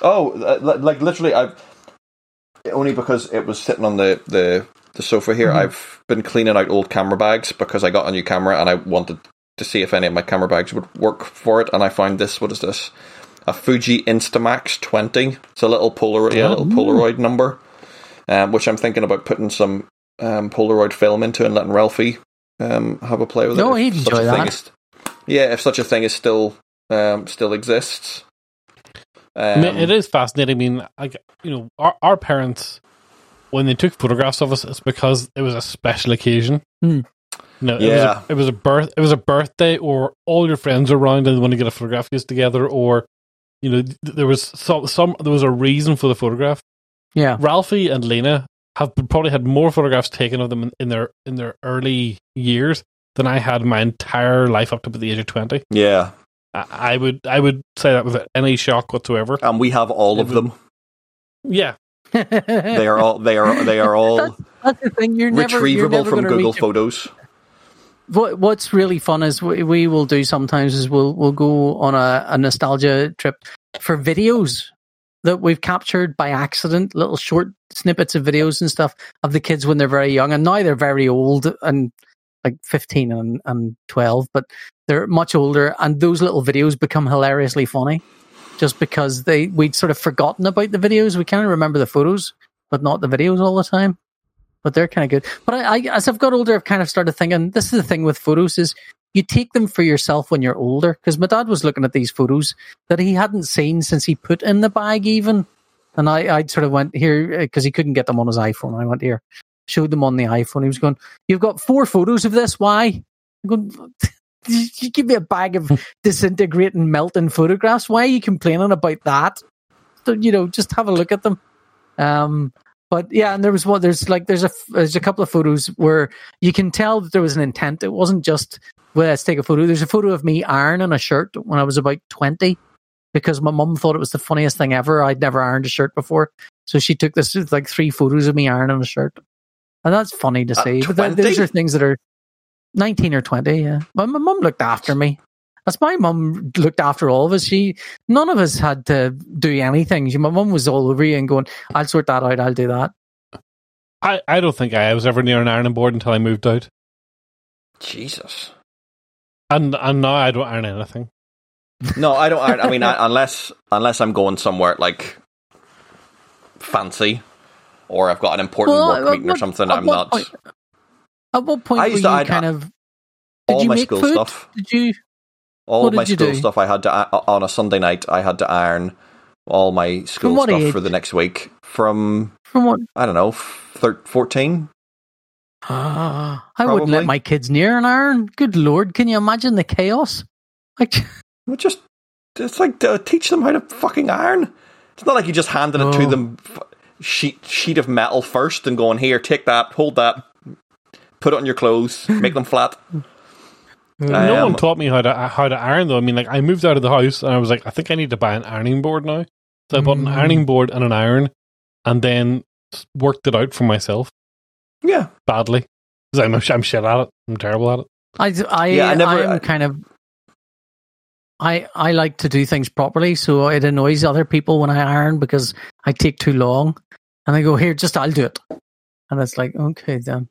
Oh, uh, like literally, I've only because it was sitting on the the, the sofa here. Mhm. I've been cleaning out old camera bags because I got a new camera and I wanted to see if any of my camera bags would work for it. And I found this. What is this? A Fuji Instamax twenty. It's a little Polaroid, yeah, a little Oh. Polaroid number, um, which I'm thinking about putting some um, Polaroid film into and letting Ralphie um, have a play with Oh, it. he'd enjoy a that. is- yeah, if such a thing is still um, still exists. I Um, mean, it is fascinating. I mean, like you know, our our parents when they took photographs of us, it's because it was a special occasion. Hmm. No, it Yeah. was a, it was a birth, it was a birthday, or all your friends are around and they want to get a photograph of you together, or you know, there was some some there was a reason for the photograph. Yeah. Ralphie and Lena have probably had more photographs taken of them in, in their in their early years than I had my entire life up to the age of twenty. Yeah, I, I would I would say that without any shock whatsoever. and we have all of It them. Yeah, They are all they are they are all That's the thing. You're never you're retrievable never from Google reach- Photos. What What's really fun is we, we will do sometimes is we'll we'll go on a, a nostalgia trip for videos that we've captured by accident, little short snippets of videos and stuff of the kids when they're very young, and now they're very old and like fifteen and, and twelve, but they're much older, and those little videos become hilariously funny, just because they we'd sort of forgotten about the videos. We kind of remember the photos, but not the videos all the time but they're kind of good. But I, I, as I've got older, I've kind of started thinking this is the thing with photos is you take them for yourself when you're older. Because my dad was looking at these photos that he hadn't seen since he put in the bag, even. And I, I sort of went here because he couldn't get them on his iPhone. I went here, showed them on the iPhone. He was going, "You've got four photos of this. Why?" I'm going. You give me a bag of disintegrating, melting photographs. Why are you complaining about that? So, you know, just have a look at them. Um, but yeah, and there was one. There's like there's a there's a couple of photos where you can tell that there was an intent. It wasn't just well, let's take a photo. There's a photo of me ironing a shirt when I was about twenty because my mum thought it was the funniest thing ever. I'd never ironed a shirt before, so she took this like three photos of me ironing a shirt, and that's funny to uh, At see. But th- those are things that are nineteen or twenty. Yeah, my, my mum looked after me. That's my mum looked after all of us. She none of us had to do anything. She, my mum was all over you and going, "I'll sort that out. I'll do that." I, I don't think I was ever near an ironing board until I moved out, Jesus. and and now I don't iron anything. No, I don't. iron. I mean, I, unless unless I'm going somewhere like fancy, or I've got an important Well, work at meeting or something, I'm not. point- At what point I were used you to- I'd- kind of? Did all you my make school food? stuff, Did you? All what of my school do? stuff, I had to on a Sunday night. I had to iron all my school stuff age? for the next week. From From what? I don't know, thir- fourteen. Ah, I wouldn't let my kids near an iron. Good lord, can you imagine the chaos? Like, just it's like uh, teach them how to fucking iron. It's not like you just handed it to Oh. them f- sheet sheet of metal first and going here, take that, hold that, put it on your clothes, make them flat. no Um, one taught me how to how to iron though. I mean, like I moved out of the house and I was like, I think I need to buy an ironing board now. So I bought an Mm. ironing board and an iron, and then worked it out for myself Yeah, badly because I'm I'm shit at it. I'm terrible at it. I, I, Yeah, I never- am I- kind of. I I like to do things properly, so it annoys other people when I iron because I take too long, and I go here, just I'll do it, and it's like okay then.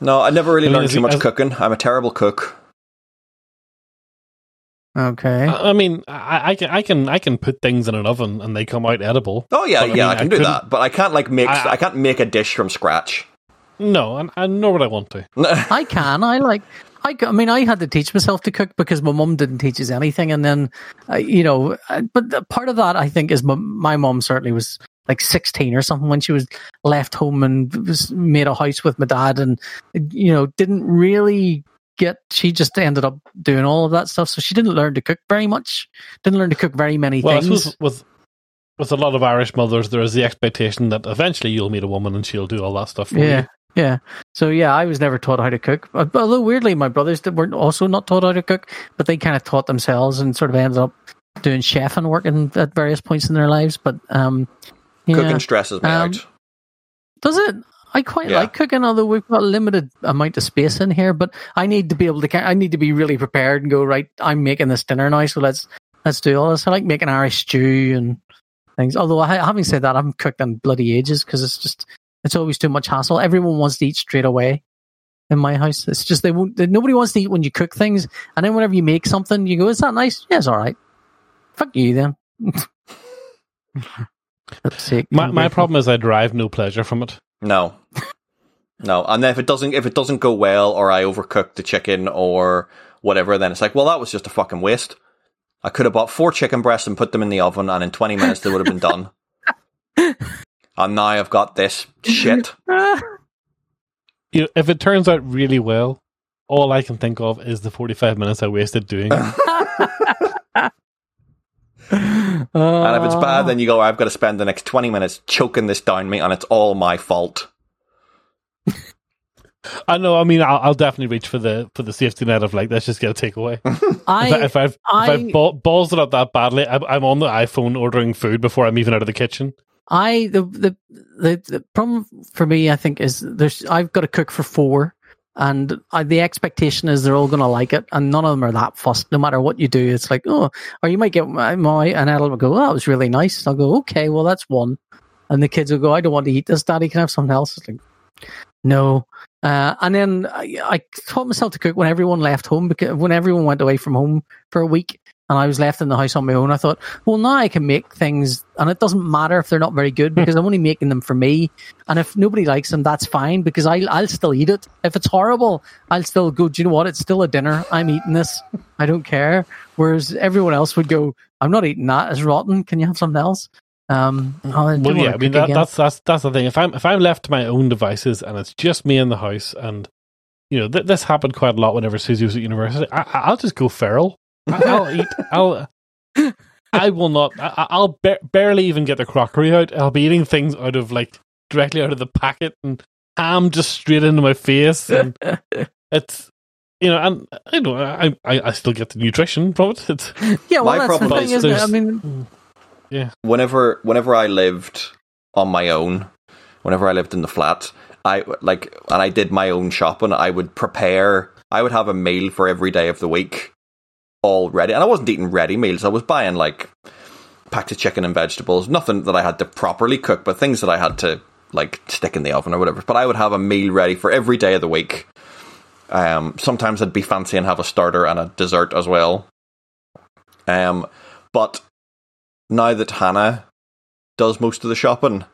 No, I never really I mean, learned too much as- cooking. I'm a terrible cook. Okay. I, I mean, I, I can I can I can put things in an oven and they come out edible. Oh yeah, But, I yeah, mean, I can I do that, but I can't like make I, I- can't make a dish from scratch. No, and I nor would I want to. I can. I like. I, I mean, I had to teach myself to cook because my mum didn't teach us anything, and then, uh, you know, uh, but the, part of that I think is my, my mum certainly was like sixteen or something when she was left home and was made a house with my dad, and you know, didn't really get. She just ended up doing all of that stuff, so she didn't learn to cook very much. Didn't learn to cook very many Well, things. with with a lot of Irish mothers, there is the expectation that eventually you'll meet a woman and she'll do all that stuff for Yeah, you. yeah. So yeah, I was never taught how to cook. Although weirdly, my brothers that were also not taught how to cook, but they kind of taught themselves and sort of ended up doing chef and working at various points in their lives. But um, yeah. Cooking stresses me Um, out. does it? I quite Yeah. like cooking, although we've got a limited amount of space in here. But I need to be able to. I need to be really prepared and go right. I'm making this dinner now, so let's let's do all this. I like making Irish stew and things. Although I, having said that, I haven't cooked in bloody ages because it's just it's always too much hassle. Everyone wants to eat straight away. In my house, it's just they won't. They, nobody wants to eat when you cook things, and then whenever you make something, you go, "Is that nice? Yeah, it's all right." Fuck you then. Let's see. My my problem is I derive no pleasure from it. No. No, and then if it doesn't if it doesn't go well or I overcook the chicken or whatever, then it's like, well, that was just a fucking waste. I could have bought four chicken breasts and put them in the oven, and in twenty minutes they would have been done. and now I've got this shit. You know, if it turns out really well, all I can think of is the forty five minutes I wasted doing it. And if it's bad, ah. then you go, I've got to spend the next 20 minutes choking this down me, and it's all my fault. I know. I mean, I'll, I'll definitely reach for the for the safety net of like, let's just get a takeaway. I, if, I, if I've if I- I've ball, balls it up that badly, I'm, I'm on the iPhone ordering food before I'm even out of the kitchen. I the the the, the problem for me, I think, is there's I've got to cook for four, and the expectation is they're all going to like it, and none of them are that fussed. No matter what you do, it's like oh, or you might get my, my and Adel will go, oh, that was really nice. I'll go, okay, well that's one, and the kids will go, I don't want to eat this, Daddy. Can I have something else? It's like, no. Uh, and then I, I taught myself to cook when everyone left home because when everyone went away from home for a week and I was left in the house on my own, I thought, well, now I can make things and it doesn't matter if they're not very good because I'm only making them for me. And if nobody likes them, that's fine because I'll, I'll still eat it. If it's horrible, I'll still go, do you know what? It's still a dinner. I'm eating this. I don't care. Whereas everyone else would go, I'm not eating that. It's rotten. Can you have something else? Um, oh, I do Well, yeah, I mean that, that's that's that's the thing. If I'm if I'm left to my own devices and it's just me in the house, and you know th- this happened quite a lot whenever Susie was at university, I, I'll just go feral. I, I'll eat. I'll. I will not. I, I'll ba- barely even get the crockery out. I'll be eating things out of like directly out of the packet and ham just straight into my face. And it's you know, and I know I, I I still get the nutrition from it. It's yeah, well, my that's the problem thing, is? I there's- mean, whenever whenever I lived on my own, whenever I lived in the flat, I like and I did my own shopping. I would prepare. I would have a meal for every day of the week already, and I wasn't eating ready meals. I was buying like packs of chicken and vegetables. Nothing that I had to properly cook, but things that I had to like stick in the oven or whatever. But I would have a meal ready for every day of the week. Um, sometimes I'd be fancy and have a starter and a dessert as well. Um, but now that Hannah does most of the shopping,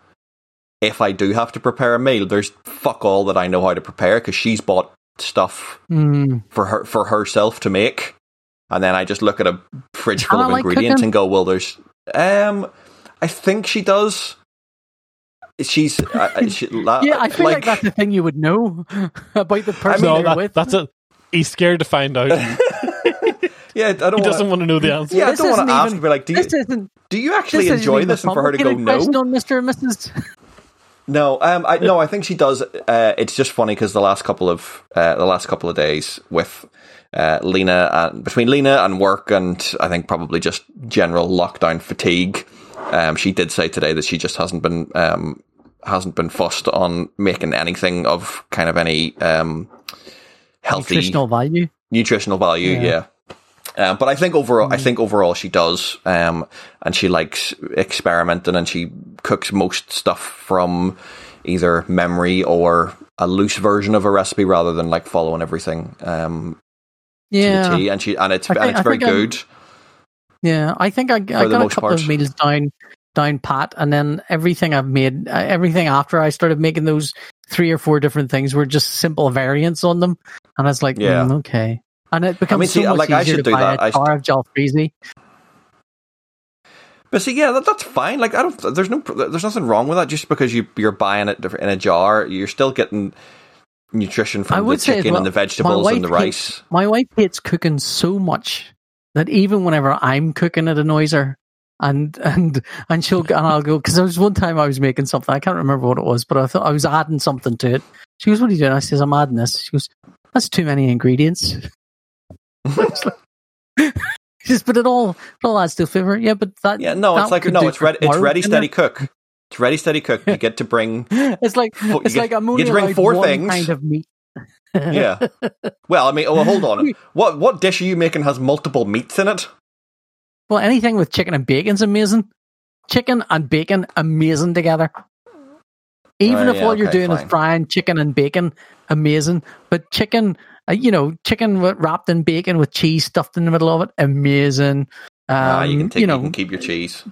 if I do have to prepare a meal, there's fuck all that I know how to prepare because she's bought stuff mm, for her for herself to make, and then I just look at a fridge full Hannah of like ingredients cooking? and go, "Well, there's." Um, I think she does. She's uh, uh, she, la- yeah, I feel like, that's the thing you would know about the person no, you're that, with. that's it. He's scared to find out. yeah. I don't he wanna- doesn't want to know the answer. Yeah, I don't want to ask. even- Be like, do you this isn't. do you actually this enjoy this? And for her to go, complicated no. question on Mr. and Mrs. No, um, I no, I think she does. Uh, it's just funny because the last couple of uh, the last couple of days with uh, Lena and between Lena and work and I think probably just general lockdown fatigue. Um, she did say today that she just hasn't been um, hasn't been fussed on making anything of kind of any um, healthy Nutritional value. nutritional value. Yeah. Yeah. Um, but I think overall, I think overall she does, um, and she likes experimenting, and she cooks most stuff from either memory or a loose version of a recipe rather than like following everything um, Yeah, T. And she and it's I and think- it's I very think I'm- good. yeah. I think I, I got a couple part. of meals down down pat, and then everything I've made, uh, everything after I started making those three or four different things were just simple variants on them, and I was like, Yeah. mm, okay. And it becomes see, so much like, I easier should to do buy that. I a should- jar of jalfrezi. But see, yeah, that, that's fine. Like I don't, there's no, there's nothing wrong with that. Just because you you're buying it in a jar, you're still getting nutrition from the chicken and the vegetables and the hates- rice. My wife hates cooking so much that even whenever I'm cooking, it annoys her. And and and she'll and I'll go because there was one time I was making something I can't remember what it was, but I thought I was adding something to it. She goes, "What are you doing?" I says, "I'm adding this." She goes, "That's too many ingredients." It's like- She says, "But it all it all adds to flavor." Yeah, but that Yeah, no, that it's like no, it's ready. It's ready, steady, cook. It's ready, steady, cook. You get to bring It's like you it's get- like I'm you only to bring four things. kind of meat. yeah. Well, I mean, oh, well, hold on. What what dish are you making has multiple meats in it? Well, anything with chicken and bacon's amazing. Chicken and bacon, amazing together. Even Oh, if yeah, all you're doing fine. is frying chicken and bacon, amazing. But chicken, uh, you know, chicken wrapped in bacon with cheese stuffed in the middle of it, amazing. Um, Ah, you can take. You, know, can keep your cheese.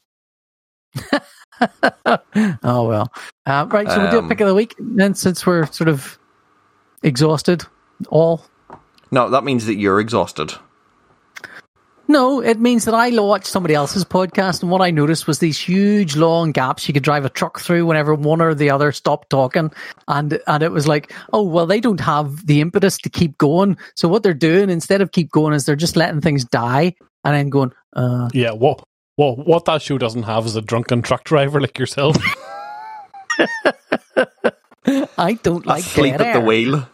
oh well. Uh, right, so we'll do a pick of the week then, since we're sort of exhausted. All No, that means that you're exhausted. No, it means that I watched somebody else's podcast, and what I noticed was these huge, long gaps you could drive a truck through whenever one or the other stopped talking, and and it was like, oh well, they don't have the impetus to keep going, so what they're doing instead of keep going is they're just letting things die and then going, uh, Yeah, what Well, what that show doesn't have is a drunken truck driver like yourself. I don't like Sleep at the wheel.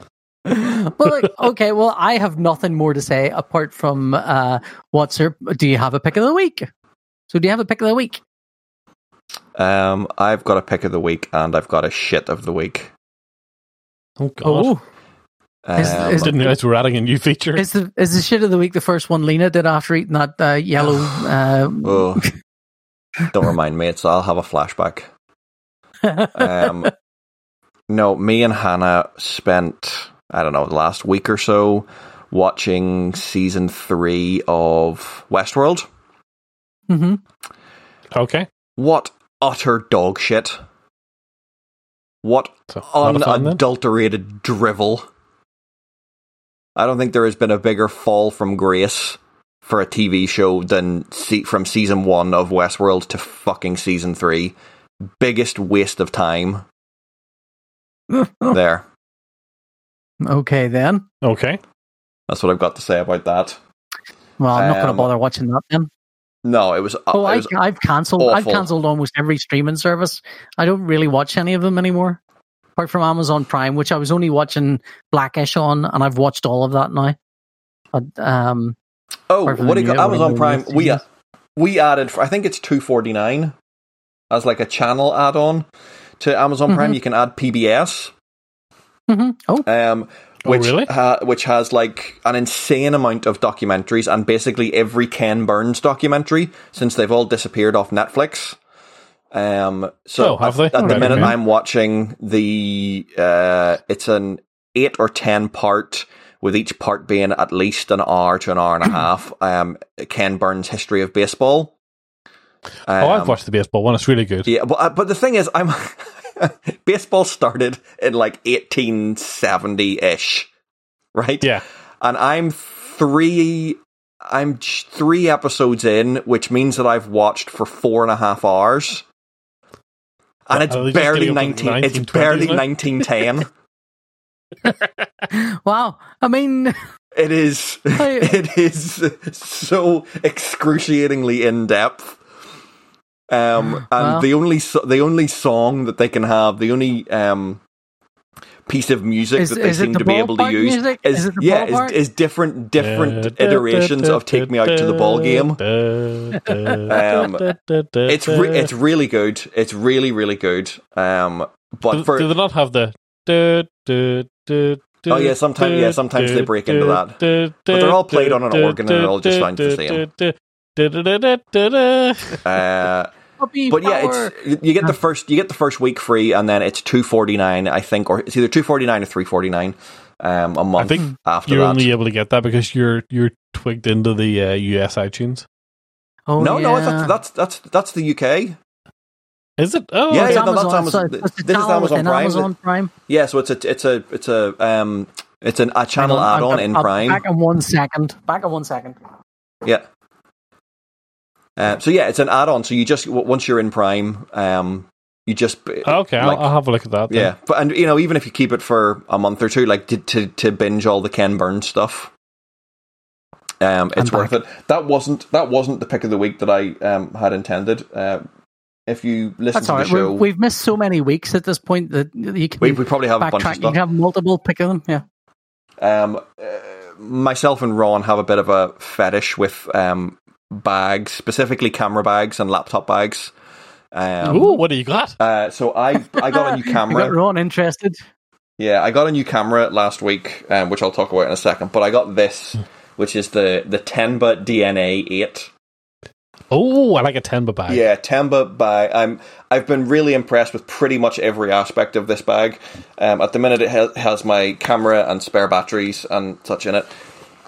well, like, okay, well, I have nothing more to say apart from uh, what's your. Do you have a pick of the week? So, do you have a pick of the week? Um, I've got a pick of the week and I've got a shit of the week. oh god! Oh, Is- Um, is- Didn't realize we're adding a new feature. is the is the shit of the week the first one Lena did after eating that uh, yellow? Uh, oh, don't remind me. It's I'll have a flashback. Um, no, me and Hannah spent I don't know the last week or so watching season three of Westworld. hmm okay, What utter dog shit! What so not a fan unadulterated drivel. I don't think there has been a bigger fall from grace for a TV show than se- from season one of Westworld to fucking season three. Biggest waste of time there. Okay, then. Okay, That's what I've got to say about that. Well, I'm not going Um, to bother watching that then. No, it was. Oh, it I, was I've cancelled. I've cancelled almost every streaming service. I don't really watch any of them anymore, apart from Amazon Prime, which I was only watching Blackish on, and I've watched all of that now. But um, oh, what the do you got? Amazon Prime. We seasons. we added. I think it's two forty nine as like a channel add on to Amazon Prime. Mhm. You can add PBS. Mhm. oh, um, Oh, which really? ha- which has like an insane amount of documentaries and basically every Ken Burns documentary since they've all disappeared off Netflix. Um, so Oh, at, at the minute, okay. I'm watching the uh, it's an eight or ten part. With each part being at least an hour to an hour and a half, um, Ken Burns' history of baseball. oh, I've Um, watched the baseball one. It's really good. yeah, but uh, but the thing is, I'm baseball started in like 1870 ish, right? Yeah, and I'm three. I'm three episodes in, which means that I've watched for four and a half hours, and it's they barely getting up to nineteen. It's 1920s barely now? nineteen ten. wow! I mean, It is. I- It is so excruciatingly in depth. Um, and Well. the only so- the only song that they can have, the only um piece of music Is- that they seem the to be able to use music? is, Is it yeah, is, is different different iterations of "Take Me Out to the Ball Game." Um, It's re- it's really good. It's really really good. Um, but do, for do they not have the? Oh, yeah, sometime- yeah, sometimes they break into that. But they're all played on an organ and it all just sounds the same. uh, puppy but yeah, it's you get the first you get the first week free, and then it's two forty nine, I think, or it's either two forty nine or three forty nine um, a month I think after You're that. only able to get that because you're you're twigged into the uh, US iTunes. oh, no, no, that's, that's that's that's the UK. Is it? Oh, Yeah, It's yeah, no, that's Amazon. Amazon. So it's a This is channel Amazon Prime. Amazon Prime. Yeah, so it's a it's a it's a um it's an, a channel Hang on, add on I'll- in Prime. Back in one second. Back in one second. Yeah. Uh, so yeah, it's an add-on. So you just once you're in Prime, um, you just Okay, like- I'll, I'll have a look at that. then. yeah. But and you know, even if you keep it for a month or two, like to to, to binge all the Ken Burns stuff, um, it's I'm worth it. That wasn't that wasn't the pick of the week that I um had intended. Uh, if you listen That's to all the show, We've, we've missed so many weeks at this point that you can we, we probably have a bunch of backtrack. You can have multiple pick of them. Yeah. Um, uh, myself and Ron have a bit of a fetish with um, bags, specifically camera bags and laptop bags. Um, Ooh, what do you got? uh, so I I got a new I got camera. Ron interested. Yeah, I got a new camera last week, um, which I'll talk about in a second. But I got this, which is the the Tenba DNA eight. Oh, I like a Tenba bag. Yeah, Tenba bag. I'm I've been really impressed with pretty much every aspect of this bag. Um, at the minute, it ha- has my camera and spare batteries and such in it.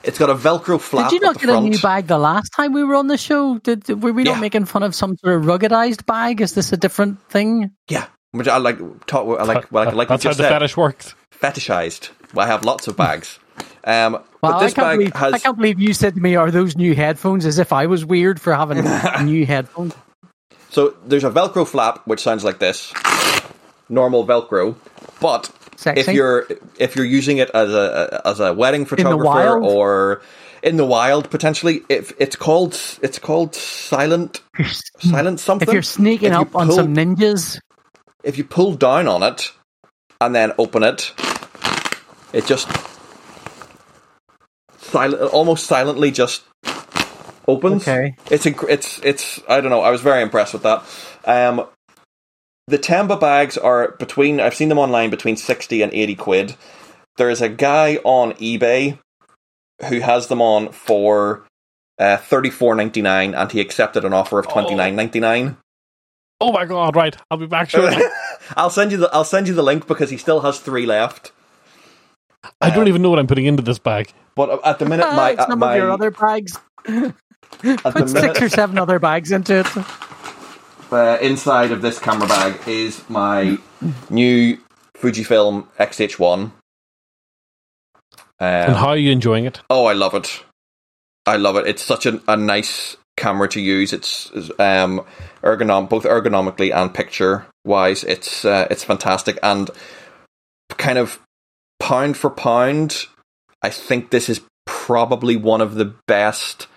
It's got a Velcro flap. Did you not the get a new bag the last time we were on the show? Did, did- were we Yeah. not making fun of some sort of ruggedized bag? Is this a different thing? Yeah, which I like. Talk, I like. Well, I like what That's you how the said. fetish works. Fetishized. Well, I have lots of bags. Um, Well, but this I can't bag believe has. I can't believe you said to me, "Are those new headphones?" As if I was weird for having new headphones. So there's a Velcro flap which sounds like this, normal Velcro. But Sexy. if you're if you're using it as a as a wedding photographer or in the wild potentially. If it's called it's called silent silent something. If you're sneaking If you up on some ninjas, if you pull down on it and then open it, it just silent, almost silently just opens. Okay. It's inc- it's it's I don't know. I was very impressed with that. Um, the Tenba bags are between. I've seen them online between sixty and eighty quid. There is a guy on eBay who has them on for uh, thirty four ninety nine, and he accepted an offer of twenty nine ninety nine. Oh my god! Right, I'll be back shortly. I'll send you the I'll send you the link because he still has three left. I don't even know what I'm putting into this bag. But at the minute, my it's at some my of your other bags. Put the six minute, or seven other bags into it. Uh, inside of this camera bag is my new Fujifilm X-H1. And Um, how are you enjoying it? oh, I love it! I love it. It's such a, a nice camera to use. It's um, ergonom both ergonomically and picture wise. It's uh, it's fantastic and kind of pound for pound. I think this is probably one of the best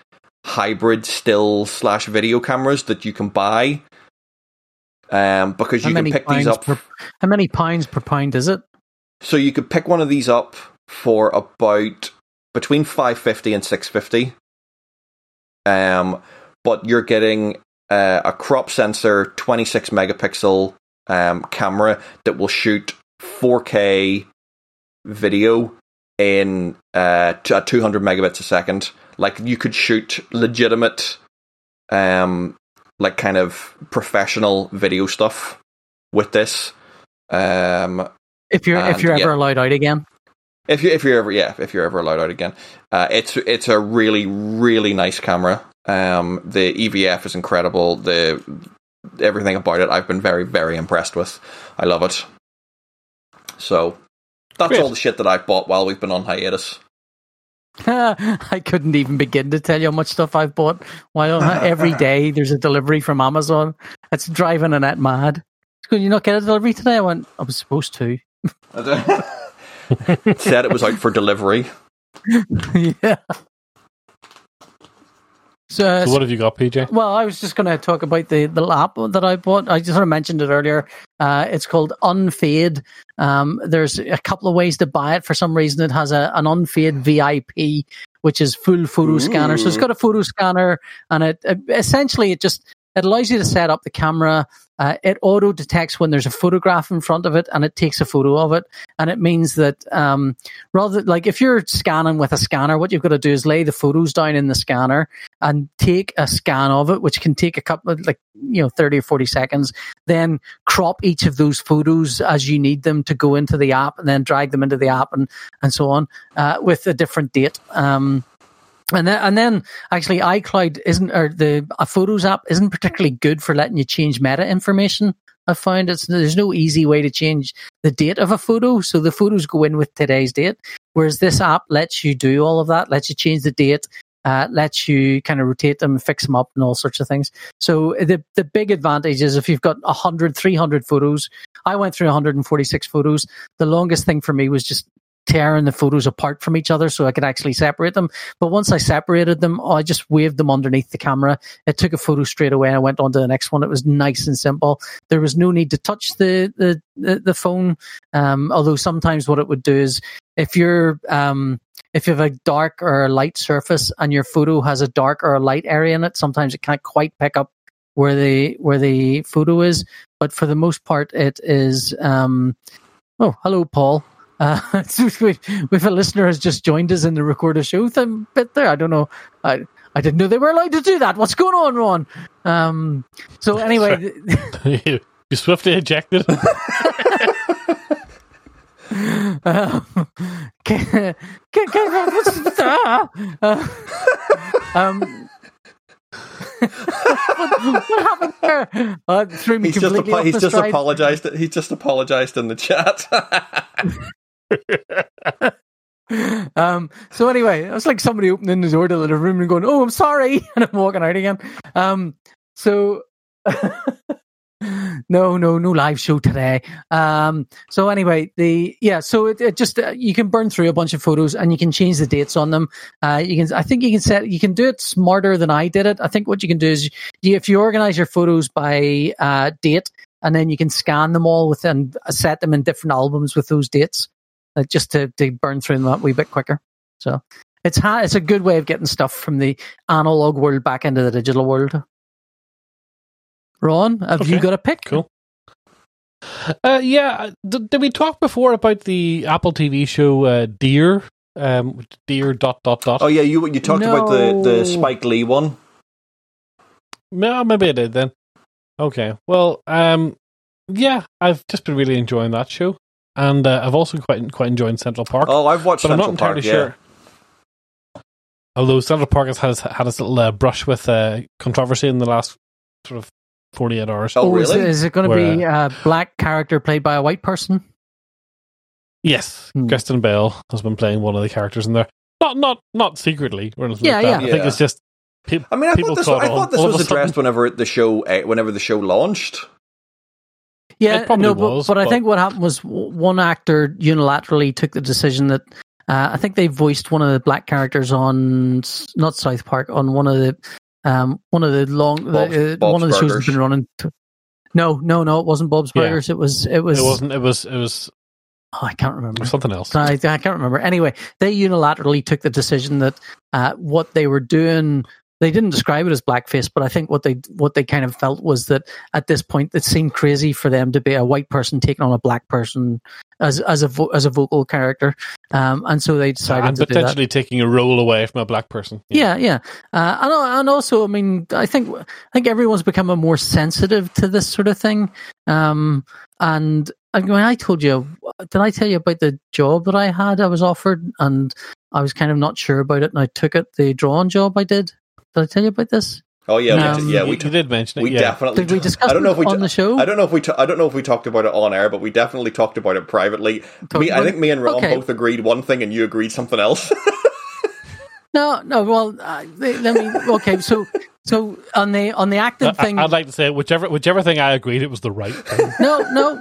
hybrid still slash video cameras that you can buy. Um, because How you can many pick these up. per how many pounds per pound is it? So you could pick one of these up for about between five fifty and six fifty. Um, but you're getting uh, a crop sensor, twenty six megapixel um, camera that will shoot four K video in uh, t- two hundred megabits a second. Like you could shoot legitimate, um, like kind of professional video stuff with this. Um, If you're if you're yeah. ever allowed out again. if you if you're ever yeah if you're ever allowed out again, uh, it's it's a really really nice camera. Um, the EVF is incredible. The everything about it, I've been very very impressed with. I love it. So that's Great. all the shit that I've bought while we've been on hiatus. I couldn't even begin to tell you how much stuff I've bought. While every day there's a delivery from Amazon. It's driving Annette mad. Could you not get a delivery today? I went. I was supposed to. Said it was out for delivery. yeah. So, So what have you got, PJ? Well, I was just going to talk about the the app that I bought. I just sort of mentioned it earlier. Uh, it's called Unfade. Um, there's a couple of ways to buy it. For some reason, it has a, an Unfade VIP, which is full photo scanner. So it's got a photo scanner, and it, it essentially it just it allows you to set up the camera. Uh, it auto detects when there's a photograph in front of it, and it takes a photo of it. And it means that um, rather like if you're scanning with a scanner, what you've got to do is lay the photos down in the scanner and take a scan of it, which can take a couple of like you know thirty or forty seconds. Then crop each of those photos as you need them to go into the app, and then drag them into the app, and and so on uh, with a different date. Um, and then, and then actually iCloud isn't, or the a Photos app isn't particularly good for letting you change meta information. I find it's there's no easy way to change the date of a photo, so the photos go in with today's date. Whereas this app lets you do all of that, lets you change the date, uh, lets you kind of rotate them, fix them up, and all sorts of things. So the the big advantage is if you've got 100, 300 photos. I went through 146 photos. The longest thing for me was just tearing the photos apart from each other so I could actually separate them. But once I separated them, I just waved them underneath the camera. It took a photo straight away. and I went on to the next one. It was nice and simple. There was no need to touch the the the, phone. Um, although sometimes what it would do is if you're um, if you have a dark or a light surface and your photo has a dark or a light area in it, sometimes it can't quite pick up where the where the photo is. But for the most part, it is. Um, oh, hello, Paul. Uh, so we, if a listener has just joined us in the record a show th- bit there, I don't know. I I didn't know they were allowed to do that. What's going on, Ron? Um, so anyway, you you swiftly ejected. um, can, can, can, what's, uh, um, what, what happened there? Uh, threw me He's just apo- he's just apologized. He's just apologized in the chat. um, so anyway, it was like somebody opening the door to the room and going, "Oh, I'm sorry," and I'm walking out again. Um, so no, no, no live show today. Um, so anyway, the yeah, so it, it just uh, you can burn through a bunch of photos and you can change the dates on them. Uh, you can, I think you can set, you can do it smarter than I did it. I think what you can do is, you, if you organize your photos by uh, date, and then you can scan them all within, set them in different albums with those dates, uh, just to to burn through them that wee bit quicker. So it's ha- it's a good way of getting stuff from the analog world back into the digital world. Ron, have you got a pick? Cool. Uh, yeah, did, did we talk before about the Apple TV show uh, Dear? Um, Dear dot dot dot. Oh yeah, you you talked about the the Spike Lee one. No, maybe I did then. Okay. Well, um, yeah, I've just been really enjoying that show, and uh, I've also quite quite enjoyed Central Park. Oh, I've watched but I'm not Central entirely Park. Yeah. sure. Although Central Park has has had its little uh, brush with uh, controversy in the last sort of forty eight hours. Oh, is, really? is it going to Where, be a black character played by a white person? Yes, Hmm. Kristen Bell has been playing one of the characters in there. Not not not secretly or anything Yeah, like that. yeah. I think Yeah. it's just pe- I mean, I people thought this, caught I thought this all was a sudden. addressed whenever the show eh, whenever the show launched. Yeah, It probably no, but, was, but I think what happened was one actor unilaterally took the decision that uh, I think they voiced one of the black characters on not South Park on one of the um one of the long the, uh, Bob's one of the shows that's been running. T- no, no, no, it wasn't Bob's Yeah. Burgers. It was it was It wasn't. It was. It was oh, I can't remember. something else. I, I can't remember. Anyway, they unilaterally took the decision that uh, what they were doing. They didn't describe it as blackface, but I think what they what they kind of felt was that at this point it seemed crazy for them to be a white person taking on a black person as as a vo- as a vocal character, um, and so they decided and to do that. potentially taking a role away from a black person. Yeah, yeah, uh, and and also, I mean, I think I think everyone's becoming more sensitive to this sort of thing. Um, and I mean, I told you, did I tell you about the job that I had? I was offered, and I was kind of not sure about it, and I took it. The drawing job I did. Did I tell you about this? Oh yeah, Um, we, yeah, you, we you did mention it. we yeah. definitely Did we discuss I don't know if we on the show? I don't know if we t- I don't know if we talked about it on air, but we definitely talked about it privately. Talked Me, I think me and Ron Okay. both agreed one thing, and you agreed something else. No, no. Well, uh, let me. Okay, so so on the on the acting thing. I, thing, would like to say whichever whichever thing I agreed it was the right thing. no, no.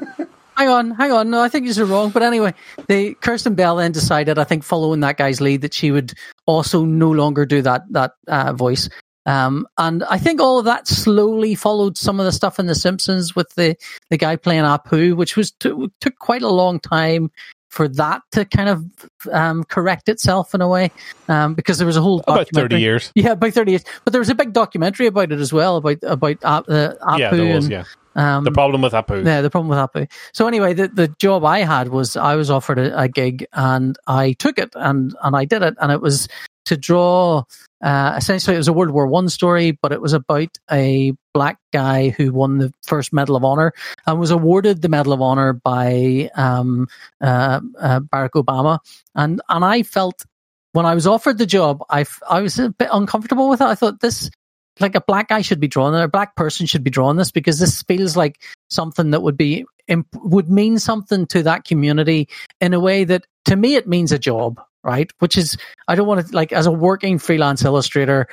Hang on, hang on. No, I think these are wrong. But anyway, the Kirsten Bell then decided, I think, following that guy's lead, that she would also no longer do that that uh, voice. Um, and I think all of that slowly followed some of the stuff in The Simpsons with the the guy playing Apu, which was t- took quite a long time for that to kind of um, correct itself in a way, um, because there was a whole About thirty years. Yeah, about thirty years. But there was a big documentary about it as well about about uh, Apu Yeah, was. and Yeah, um, the problem with Apu. yeah, the problem with Apu. So anyway, the, the job I had was I was offered a, a gig and I took it and, and I did it and it was to draw. Uh, essentially, it was a World War One story, but it was about a black guy who won the first Medal of Honor and was awarded the Medal of Honor by um, uh, uh, Barack Obama. And and I felt when I was offered the job, I, I was a bit uncomfortable with it. I thought this like a black guy should be drawn it, a black person should be drawing this because this feels like something that would be would mean something to that community in a way that to me it means a job, right? Which is I don't want to like as a working freelance illustrator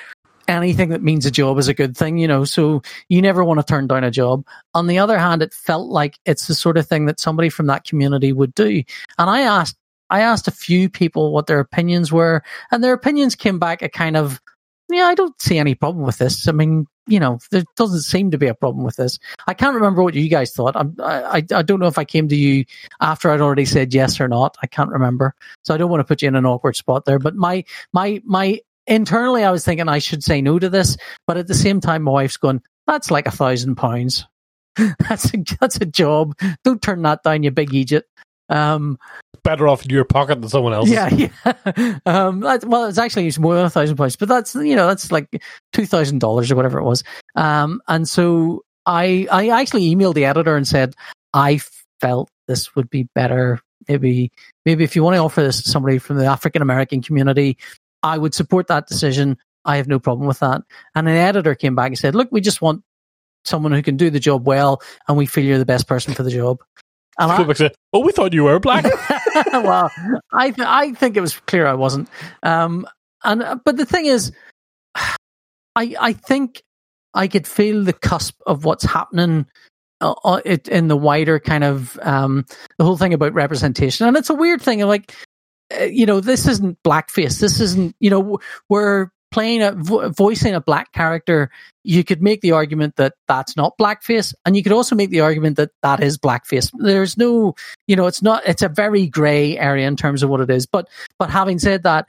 anything that means a job is a good thing, you know. So you never want to turn down a job. On the other hand, it felt like it's the sort of thing that somebody from that community would do. And I asked I asked a few people what their opinions were, and their opinions came back a kind of yeah, I don't see any problem with this. I mean, you know, there doesn't seem to be a problem with this. I can't remember what you guys thought. I'm, I, I, don't know if I came to you after I'd already said yes or not. I can't remember. So I don't want to put you in an awkward spot there. But my, my, my, internally, I was thinking I should say no to this. But at the same time, my wife's going, that's like a thousand pounds. That's a, that's a job. Don't turn that down, you big Egypt. Um, Better off in your pocket than someone else's. yeah, yeah. Um, that, well, it's actually it's more than a thousand pounds, but that's you know that's like two thousand dollars or whatever it was. Um, and so I I actually emailed the editor and said I felt this would be better. Maybe maybe if you want to offer this to somebody from the African American community, I would support that decision. I have no problem with that. And an editor came back and said, "Look, we just want someone who can do the job well, and we feel you're the best person for the job." And I- Go back and say, oh, we thought you were black. well, I th- I think it was clear I wasn't. Um, and uh, but the thing is, I I think I could feel the cusp of what's happening uh, uh, it in the wider kind of um, the whole thing about representation, and it's a weird thing. Like, uh, you know, this isn't blackface. This isn't you know we're playing a vo- voicing a black character. You could make the argument that that's not blackface, and you could also make the argument that that is blackface. There's no, you know, it's not. It's a very grey area in terms of what it is. But but having said that,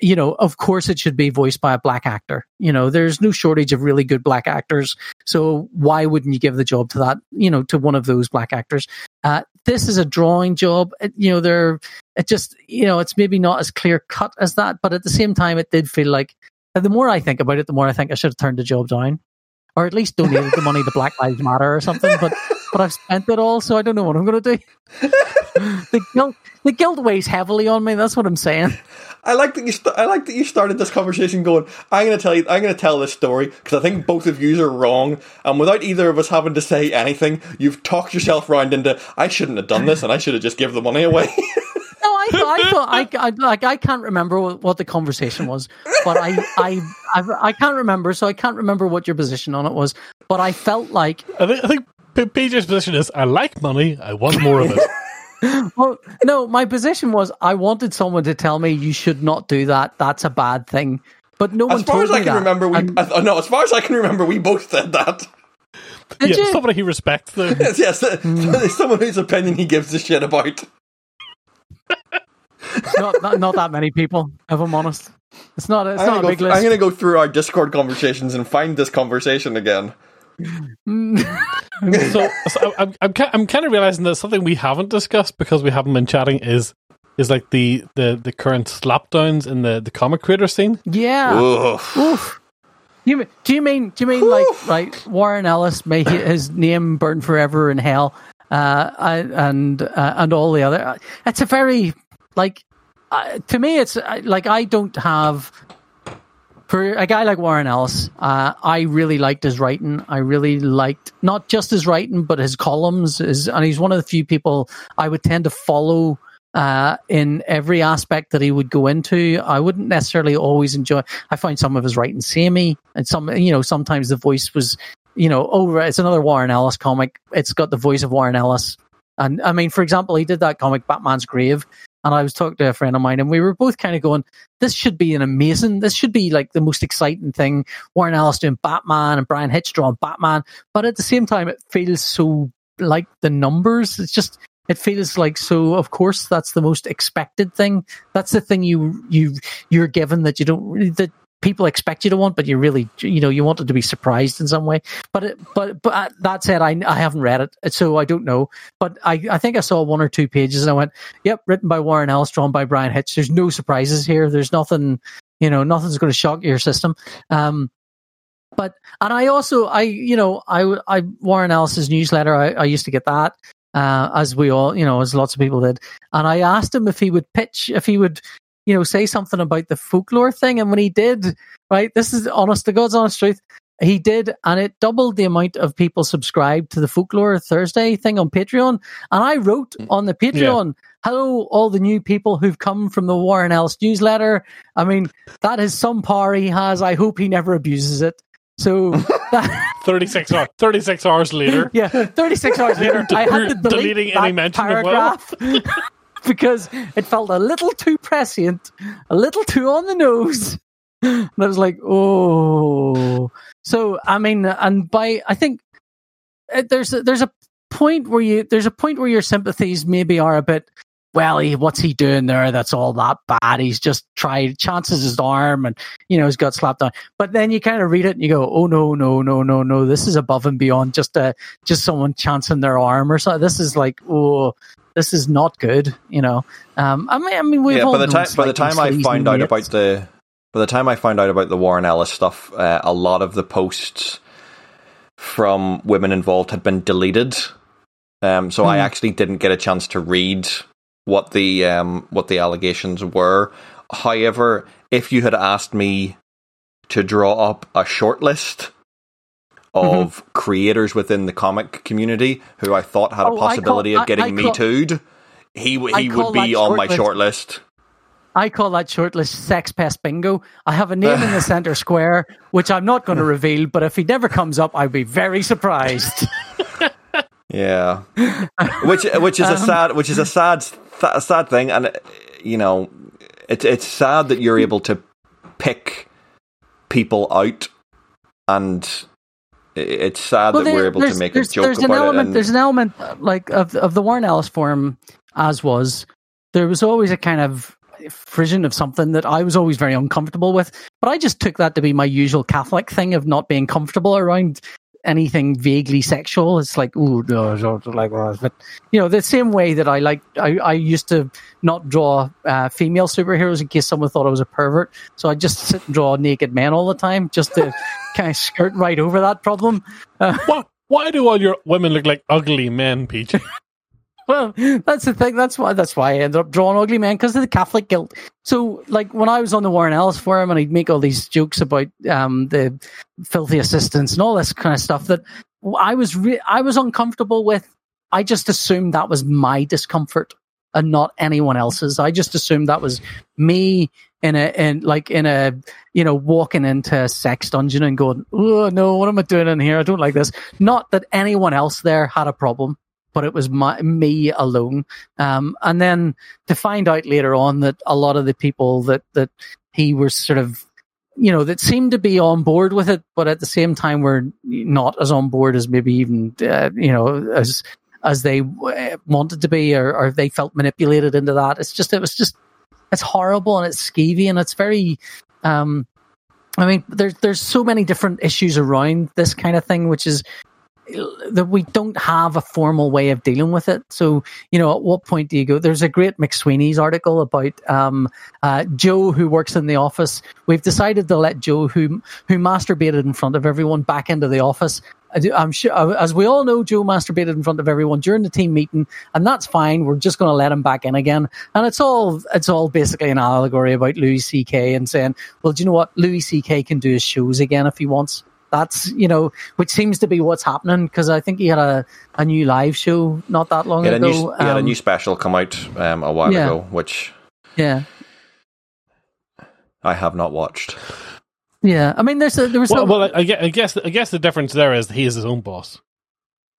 you know, of course it should be voiced by a black actor. You know, there's no shortage of really good black actors. So why wouldn't you give the job to that, you know, to one of those black actors? Uh, this is a drawing job. It- you know, they're, it just, you know, it's maybe not as clear cut as that, but at the same time, it did feel like the more I think about it, the more I think I should have turned the job down. Or at least donated the money to Black Lives Matter or something. But but I've spent it all, so I don't know what I'm going to do. the guilt the guilt weighs heavily on me. That's what I'm saying. I like that you. St- I like that you started this conversation going. I'm going to tell you. I'm going to tell this story because I think both of you are wrong, and without either of us having to say anything, you've talked yourself round into. I shouldn't have done this, and I should have just given the money away. No, I thought, I, thought I, I like I can't remember what, what the conversation was, but I, I I I can't remember, so I can't remember what your position on it was. But I felt like I think, I think PJ's position is I like money, I want more of it. well, no, my position was I wanted someone to tell me you should not do that. That's a bad thing. But no one as far told as me I can that. remember, we. And- I, th- uh, no, as far as I can remember, we both said that. Did yeah, you? somebody he respects though. Yes, yes. Uh, hmm. There's someone whose opinion he gives a shit about. not, not not that many people, if I'm honest. It's not. It's I'm not a big th- list. I'm gonna go through our Discord conversations and find this conversation again. so, so I'm I'm, I'm kind of realizing that something we haven't discussed because we haven't been chatting is is like the the, the current slapdowns in the, the comic creator scene. yeah. Ugh. Oof. You, do you mean do you mean like right Warren Ellis may his name burn forever in hell uh, I- and uh, and all the other it's a very like uh, to me it's uh, like I don't have for a guy like Warren Ellis uh, I really liked his writing I really liked not just his writing but his columns his, and he's one of the few people I would tend to follow uh, in every aspect that he would go into. I wouldn't necessarily always enjoy. I find some of his writing samey, and some, you know, sometimes the voice was, you know, oh, it's another Warren Ellis comic. It's got the voice of Warren Ellis, and I mean, for example, he did that comic Batman's Grave, and I was talking to a friend of mine, and we were both kind of going, "This should be an amazing. This should be like the most exciting thing." Warren Ellis doing Batman and Bryan Hitch drawing Batman, but at the same time, it feels so like the numbers. It's just it feels like so of course that's the most expected thing that's the thing you you you're given that you don't really that people expect you to want but you really you know you wanted to be surprised in some way. But it, but but uh, that said I, I haven't read it so i don't know. But i i think i saw one or two pages and i went yep written by warren ellis drawn by bryan hitch. There's no surprises here. There's nothing you know nothing's going to shock your system. Um but and I also I you know I I Warren Ellis's newsletter I, I used to get that uh, as we all you know as lots of people did. And I asked him if he would pitch if he would you know say something about the folklore thing. And when he did right this is honest to God's honest truth. He did and it doubled the amount of people subscribed to the folklore Thursday thing on Patreon. And I wrote mm, on the Patreon hello all the new people who've come from the Warren Ellis newsletter. I mean that is some power he has. I hope he never abuses it. So that, Thirty six hours. Thirty six hours later. yeah, 36 hours later, I had to delete Deleting any mention of paragraph because it felt a little too prescient, a little too on the nose. And I was like, oh. So, I mean, and by, I think uh, there's a, there's a point where you, there's a point where your sympathies maybe are a bit, well, he, what's he doing there? That's all that bad. He's just tried, chances his arm and, you know, he's got slapped down. But then you kind of read it and you go, oh, no, no, no, no, no. This is above and beyond just a, just someone chancing their arm or something. This is like, oh, this is not good, you know. Um, I mean, I mean, we've yeah, all by the time by the time I found out about the by the time I found out about the Warren Ellis stuff, uh, a lot of the posts from women involved had been deleted. Um, so I Hmm. actually didn't get a chance to read what the um, what the allegations were. However, if you had asked me to draw up a short list of creators within the comic community who I thought had Oh, I a call- possibility I- of getting I me call- too'd, he he would be on my short list. I call that shortlist sex pest bingo. I have a name in the center square, which I'm not going to reveal, but if he never comes up, I'd be very surprised. Yeah, which which is a Um, sad which is a sad th- sad thing, and uh, you know, it's it's sad that you're able to pick people out, and it's sad that there- we're able to make a joke there's an about it. element And, there's an element like of of the Warren Ellis form, as was there was always a kind of frisson of something that I was always very uncomfortable with but I just took that to be my usual Catholic thing of not being comfortable around anything vaguely sexual it's like ooh no like but you know the same way that I like I, I used to not draw uh, female superheroes in case someone thought I was a pervert. So I just sit and draw naked men all the time just to kind of skirt right over that problem. Why, why do all your women look like ugly men, Peach? Well, that's the thing. That's why. That's why I ended up drawing ugly man because of the Catholic guilt. So, like when I was on the Warren Ellis forum and I'd make all these jokes about um, the filthy assistants and all this kind of stuff that I was re- I was uncomfortable with. I just assumed that was my discomfort and not anyone else's. I just assumed that was me in a in like in a you know walking into a sex dungeon and going, oh no, what am I doing in here? I don't like this. Not that anyone else there had a problem but it was my, me alone. Um, and then to find out later on that a lot of the people that, that he was sort of, you know, that seemed to be on board with it, but at the same time were not as on board as maybe even, uh, you know, as, as they uh, wanted to be, or, or they felt manipulated into that. It's just, it was just, it's horrible and it's skeevy and it's very, um, I mean, there's there's so many different issues around this kind of thing, which is that we don't have a formal way of dealing with it. So, you know, at what point do you go? There's a great McSweeney's article about um, uh, Joe who works in the office. We've decided to let Joe, who who masturbated in front of everyone, back into the office. I'm sure, uh, as we all know, Joe masturbated in front of everyone during the team meeting, and that's fine. We're just going to let him back in again, and it's all it's all basically an allegory about Louis C.K. and saying, well, do you know what? Louis C.K. can do his shows again if he wants that's you know which seems to be what's happening because I think he had a, a new live show not that long he ago. new, he had a Um, new special come out um, a while yeah. ago, which yeah, I have not watched. yeah. I mean, there's a, there was well, no, well I, I guess I guess the difference there is he is his own boss.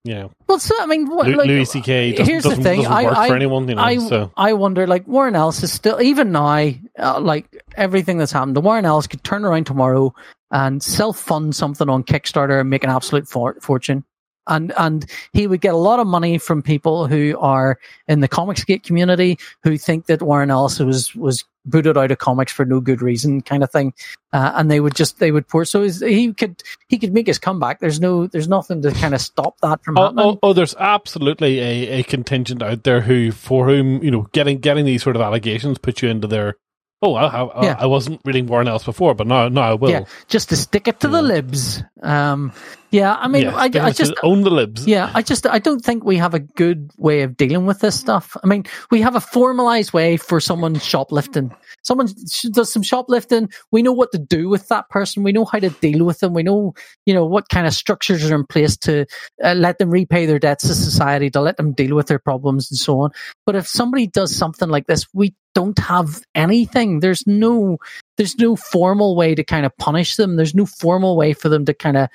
You know, well, so, I mean, what, like, Louis C.K. doesn't, here's the doesn't, thing, doesn't I- I- for anyone. You know, I so I wonder, like Warren Ellis is still even now, uh, like everything that's happened. The Warren Ellis could turn around tomorrow and self fund something on Kickstarter and make an absolute for- fortune. And and he would get a lot of money from people who are in the Comicsgate community who think that Warren Ellis was was booted out of comics for no good reason, kind of thing. Uh, and they would just they would pour. So his- he could he could make his comeback. There's no there's nothing to kind of stop that from Oh, happening. oh, oh, there's absolutely a, a contingent out there who, for whom, you know, getting getting these sort of allegations put you into their. Oh, I, I, Yeah. I wasn't reading Warren Ellis before, but now, now I will. Yeah, just to stick it to the libs. Um, yeah, I mean, Yeah, I, I just, own the libs. yeah, I just, I don't think we have a good way of dealing with this stuff. I mean, we have a formalized way for someone shoplifting. Someone does some shoplifting. We know what to do with that person. We know how to deal with them. We know, you know, what kind of structures are in place to uh, let them repay their debts to society, to let them deal with their problems and so on. But if somebody does something like this, we don't have anything. There's no, there's no formal way to kind of punish them. There's no formal way for them to kind of,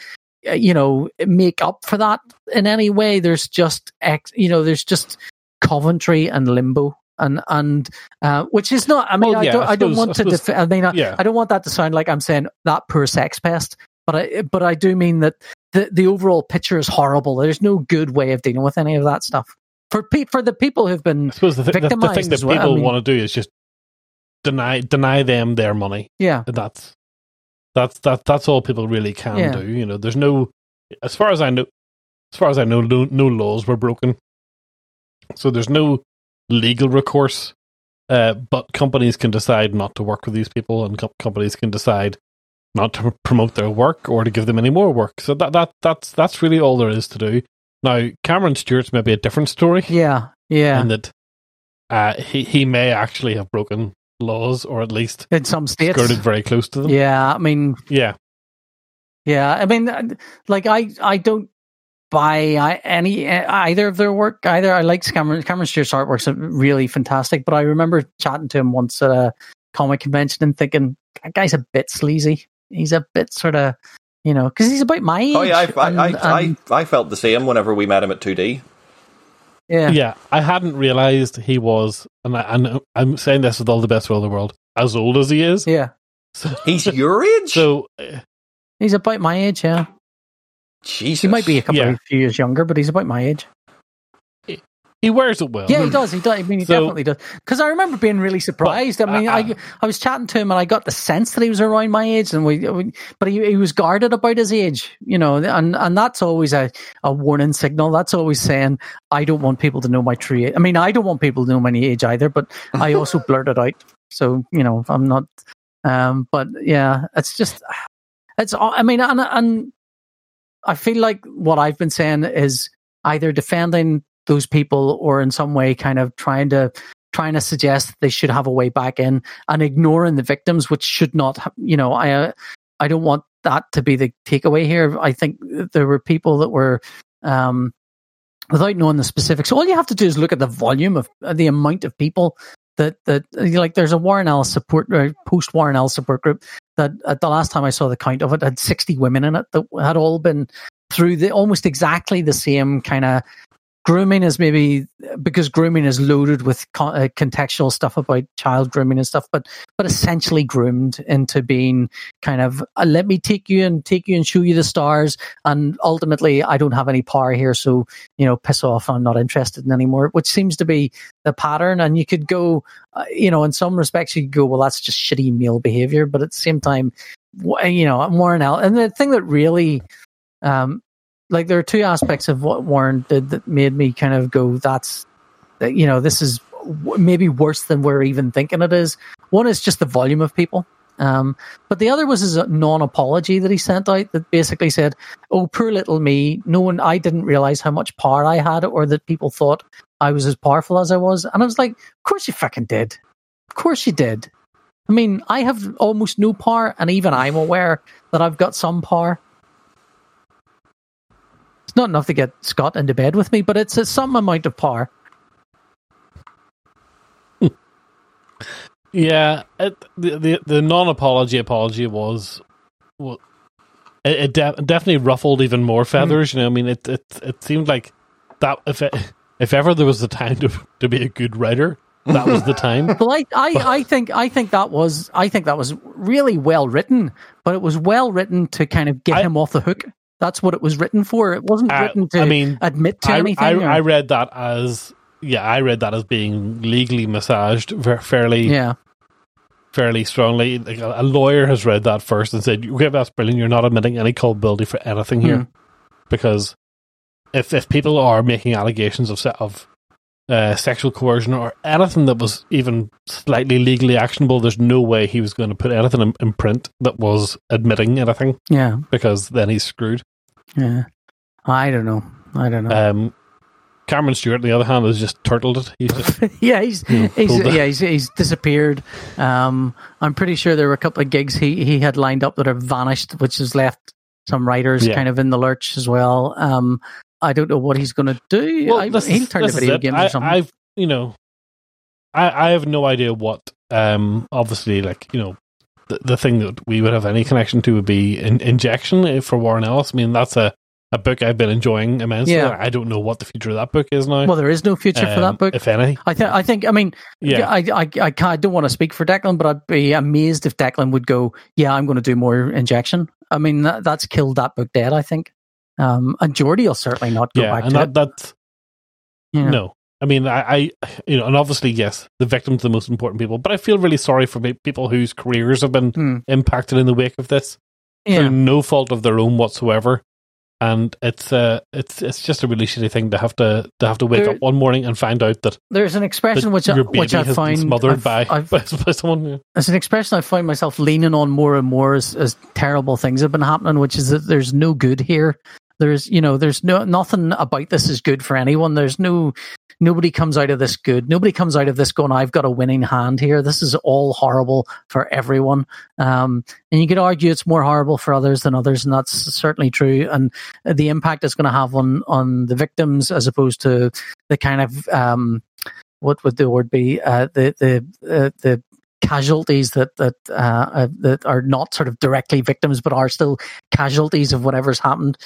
uh, you know, make up for that in any way. There's just, ex, you know, there's just Coventry and Limbo. And and uh, which is not. I mean, Well, I don't. I I, don't want I to. Def- I mean, I, yeah. I don't want that to sound like I'm saying that poor sex pest. But I. But I do mean that the the overall picture is horrible. There's no good way of dealing with any of that stuff for pe- for the people who've been. I suppose the, th- the, the thing that well, I people mean- want to do is just deny deny them their money. Yeah. That's that's that that's all people really can Yeah. do. You know, there's no, as far as I know, as far as I know, no, no laws were broken, so there's no legal recourse. Uh, but companies can decide not to work with these people, and co- companies can decide not to promote their work or to give them any more work. So that that that's that's really all there is to do. Now, Cameron Stewart's maybe a different story Yeah. Yeah. and that uh, he he may actually have broken laws or at least in some states. skirted very close to them. Yeah. I mean, Yeah. Yeah, I mean, like I, I don't buy I- any uh, either of their work. Either I like Cameron Cameron Stewart's artwork's really fantastic, but I remember chatting to him once at a comic convention and thinking that guy's a bit sleazy. He's a bit sort of, You know, because he's about my age. Oh yeah, I, I, and- I, and- I, I felt the same whenever we met him at 2D. yeah. Yeah, I hadn't realized he was, and, I, and I'm saying this with all the best will in the world, as old as he is. yeah. So, He's your age. so uh, He's about my age. Yeah, Jesus, he might be a couple Yeah. of few years younger, but he's about my age. he wears it well. Yeah, he does. He does. I mean, he So- definitely does. Because I remember being really surprised. I mean, uh, I I was chatting to him and I got the sense that he was around my age, and we, we but he, he was guarded about his age, you know, and and that's always a, a warning signal. That's always saying I don't want people to know my true age. I mean, I don't want people to know my age either, but I also blurt it out. So you know, I'm not. Um, but yeah, it's just it's. I mean, and and I feel like what I've been saying is either defending those people or in some way kind of trying to trying to suggest they should have a way back in and ignoring the victims which should not you know i uh, i don't want that to be the takeaway here. I think there were people that were um without knowing the specifics all you have to do is look at the volume of uh, the amount of people that that like there's a Warren Ellis support uh, post Warren Ellis support group that at uh, the last time I saw the count of it had 60 women in it that had all been through the almost exactly the same kind of grooming is maybe because grooming is loaded with con- uh, contextual stuff about child grooming and stuff but but essentially groomed into being kind of uh, let me take you and take you and show you the stars and ultimately I don't have any power here so you know piss off I'm not interested in anymore which seems to be the pattern and you could go uh, you know in some respects you could go well that's just shitty male behavior but at the same time you know Warren L and the thing that really um like there are two aspects of what Warren did that made me kind of go, "That's, that, you know, this is maybe worse than we're even thinking it is." One is just the volume of people, um, but the other was his non-apology that he sent out that basically said, "Oh, poor little me. No one, I didn't realize how much power I had, or that people thought I was as powerful as I was." And I was like, "Of course you fucking did. Of course you did." I mean, I have almost no power, and even I'm aware that I've got some power. It's not enough to get Scott into bed with me, but it's a, some amount of power. Yeah, it, the the, the non apology apology was, well, it, it de- definitely ruffled even more hmm. feathers. You know, I mean, it it it seemed like that if it, if ever there was a time to to be a good writer, that was the time. Well, I, I, I think I think that was I think that was really well written, but it was well written to kind of get I- him off the hook. That's what it was written for. It wasn't Uh, written to I mean, admit to I, anything. I, or- I read that as yeah, I read that as being legally massaged fairly yeah, fairly strongly. Like a, a lawyer has read that first and said, "Okay, that's brilliant. You're not admitting any culpability for anything here, Hmm. because if if people are making allegations of of uh, sexual coercion or anything that was even slightly legally actionable, there's no way he was going to put anything in, in print that was admitting anything, yeah, because then he's screwed." yeah. I don't know. I don't know. Um, Cameron Stewart, on the other hand, has just turtled it. He's just yeah, he's know, he's yeah he's, he's disappeared. Um, I'm pretty sure there were a couple of gigs he he had lined up that have vanished, which has left some writers Yeah. kind of in the lurch as well. Um, I don't know what he's going to do. I, this he'll turn to video I, or something. I've you know, I I have no idea what um obviously like you know the, the thing that we would have any connection to would be in, injection eh, for Warren Ellis. I mean that's a a book I've been enjoying immensely. Yeah. I don't know what the future of that book is now. well, there is no future for um, that book. if any. I think. I think. I mean, Yeah, I, I, I, can't, I don't want to speak for Declan, but I'd be amazed if Declan would go, "Yeah, I'm going to do more injection." I mean, that, that's killed that book dead. I think. Um, and Jordie will certainly not go yeah, back and to that it. you know. no. I mean, I, I, you know, and obviously, yes, the victims are the most important people. But I feel really sorry for people whose careers have been Hmm. impacted in the wake of this. Yeah. through no fault of their own whatsoever. And it's uh, it's it's just a really shitty thing to have to to have to wake There- up one morning and find out that, There's an expression which I, which I find smothered I've- by, I've- by by someone. yeah. It's an expression I find myself leaning on more and more as, as terrible things have been happening, which is that there's no good here. There's, you know, there's no nothing about this is good for anyone. There's no nobody comes out of this good. Nobody comes out of this going, I've got a winning hand here. This is all horrible for everyone. Um, and you could argue it's more horrible for others than others, and that's certainly true. And the impact it's going to have on on the victims as opposed to the kind of um, what would the word be? Uh, the the uh, the casualties that that uh, uh, that are not sort of directly victims, but are still casualties of whatever's happened.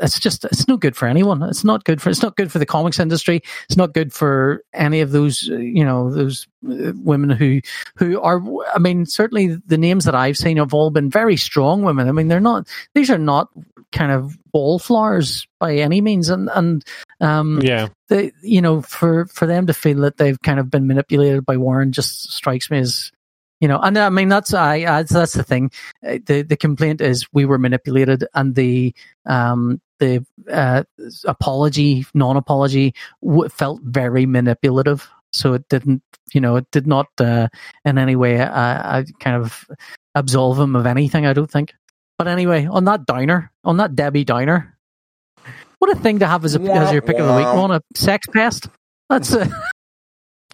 It's just it's no good for anyone. It's not good for it's not good for the comics industry. It's not good for any of those uh, you know those uh, women who who are. I mean, certainly the names that I've seen have all been very strong women. I mean, they're not these are not kind of wallflowers by any means, and and um, Yeah. they you know for for them to feel that they've kind of been manipulated by Warren just strikes me as you know and I mean that's I, I that's the thing Uh, the the complaint is we were manipulated and the um the uh, apology non apology w- felt very manipulative. So it didn't you know it did not uh, in any way uh, uh, kind of absolve him of anything I don't think. But anyway on that downer on that Debbie Downer what a thing to have as, a, as your pick of the week. On a sex pest. That's a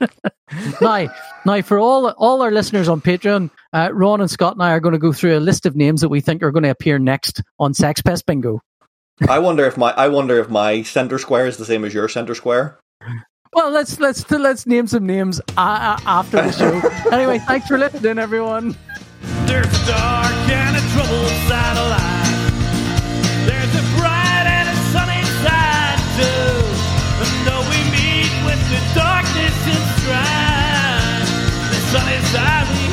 now, now for all all our listeners on Patreon, uh, Ron and Scott and I are going to go through a list of names that we think are going to appear next on Sex Pest Bingo. I wonder if my I wonder if my center square is the same as your center square. Well, let's let's let's name some names uh, uh, after the show. anyway, thanks for listening, everyone. There's a dark and a troubled. There's a bright and a sunny side too. And though we meet with the darkness and strife, the sunny side.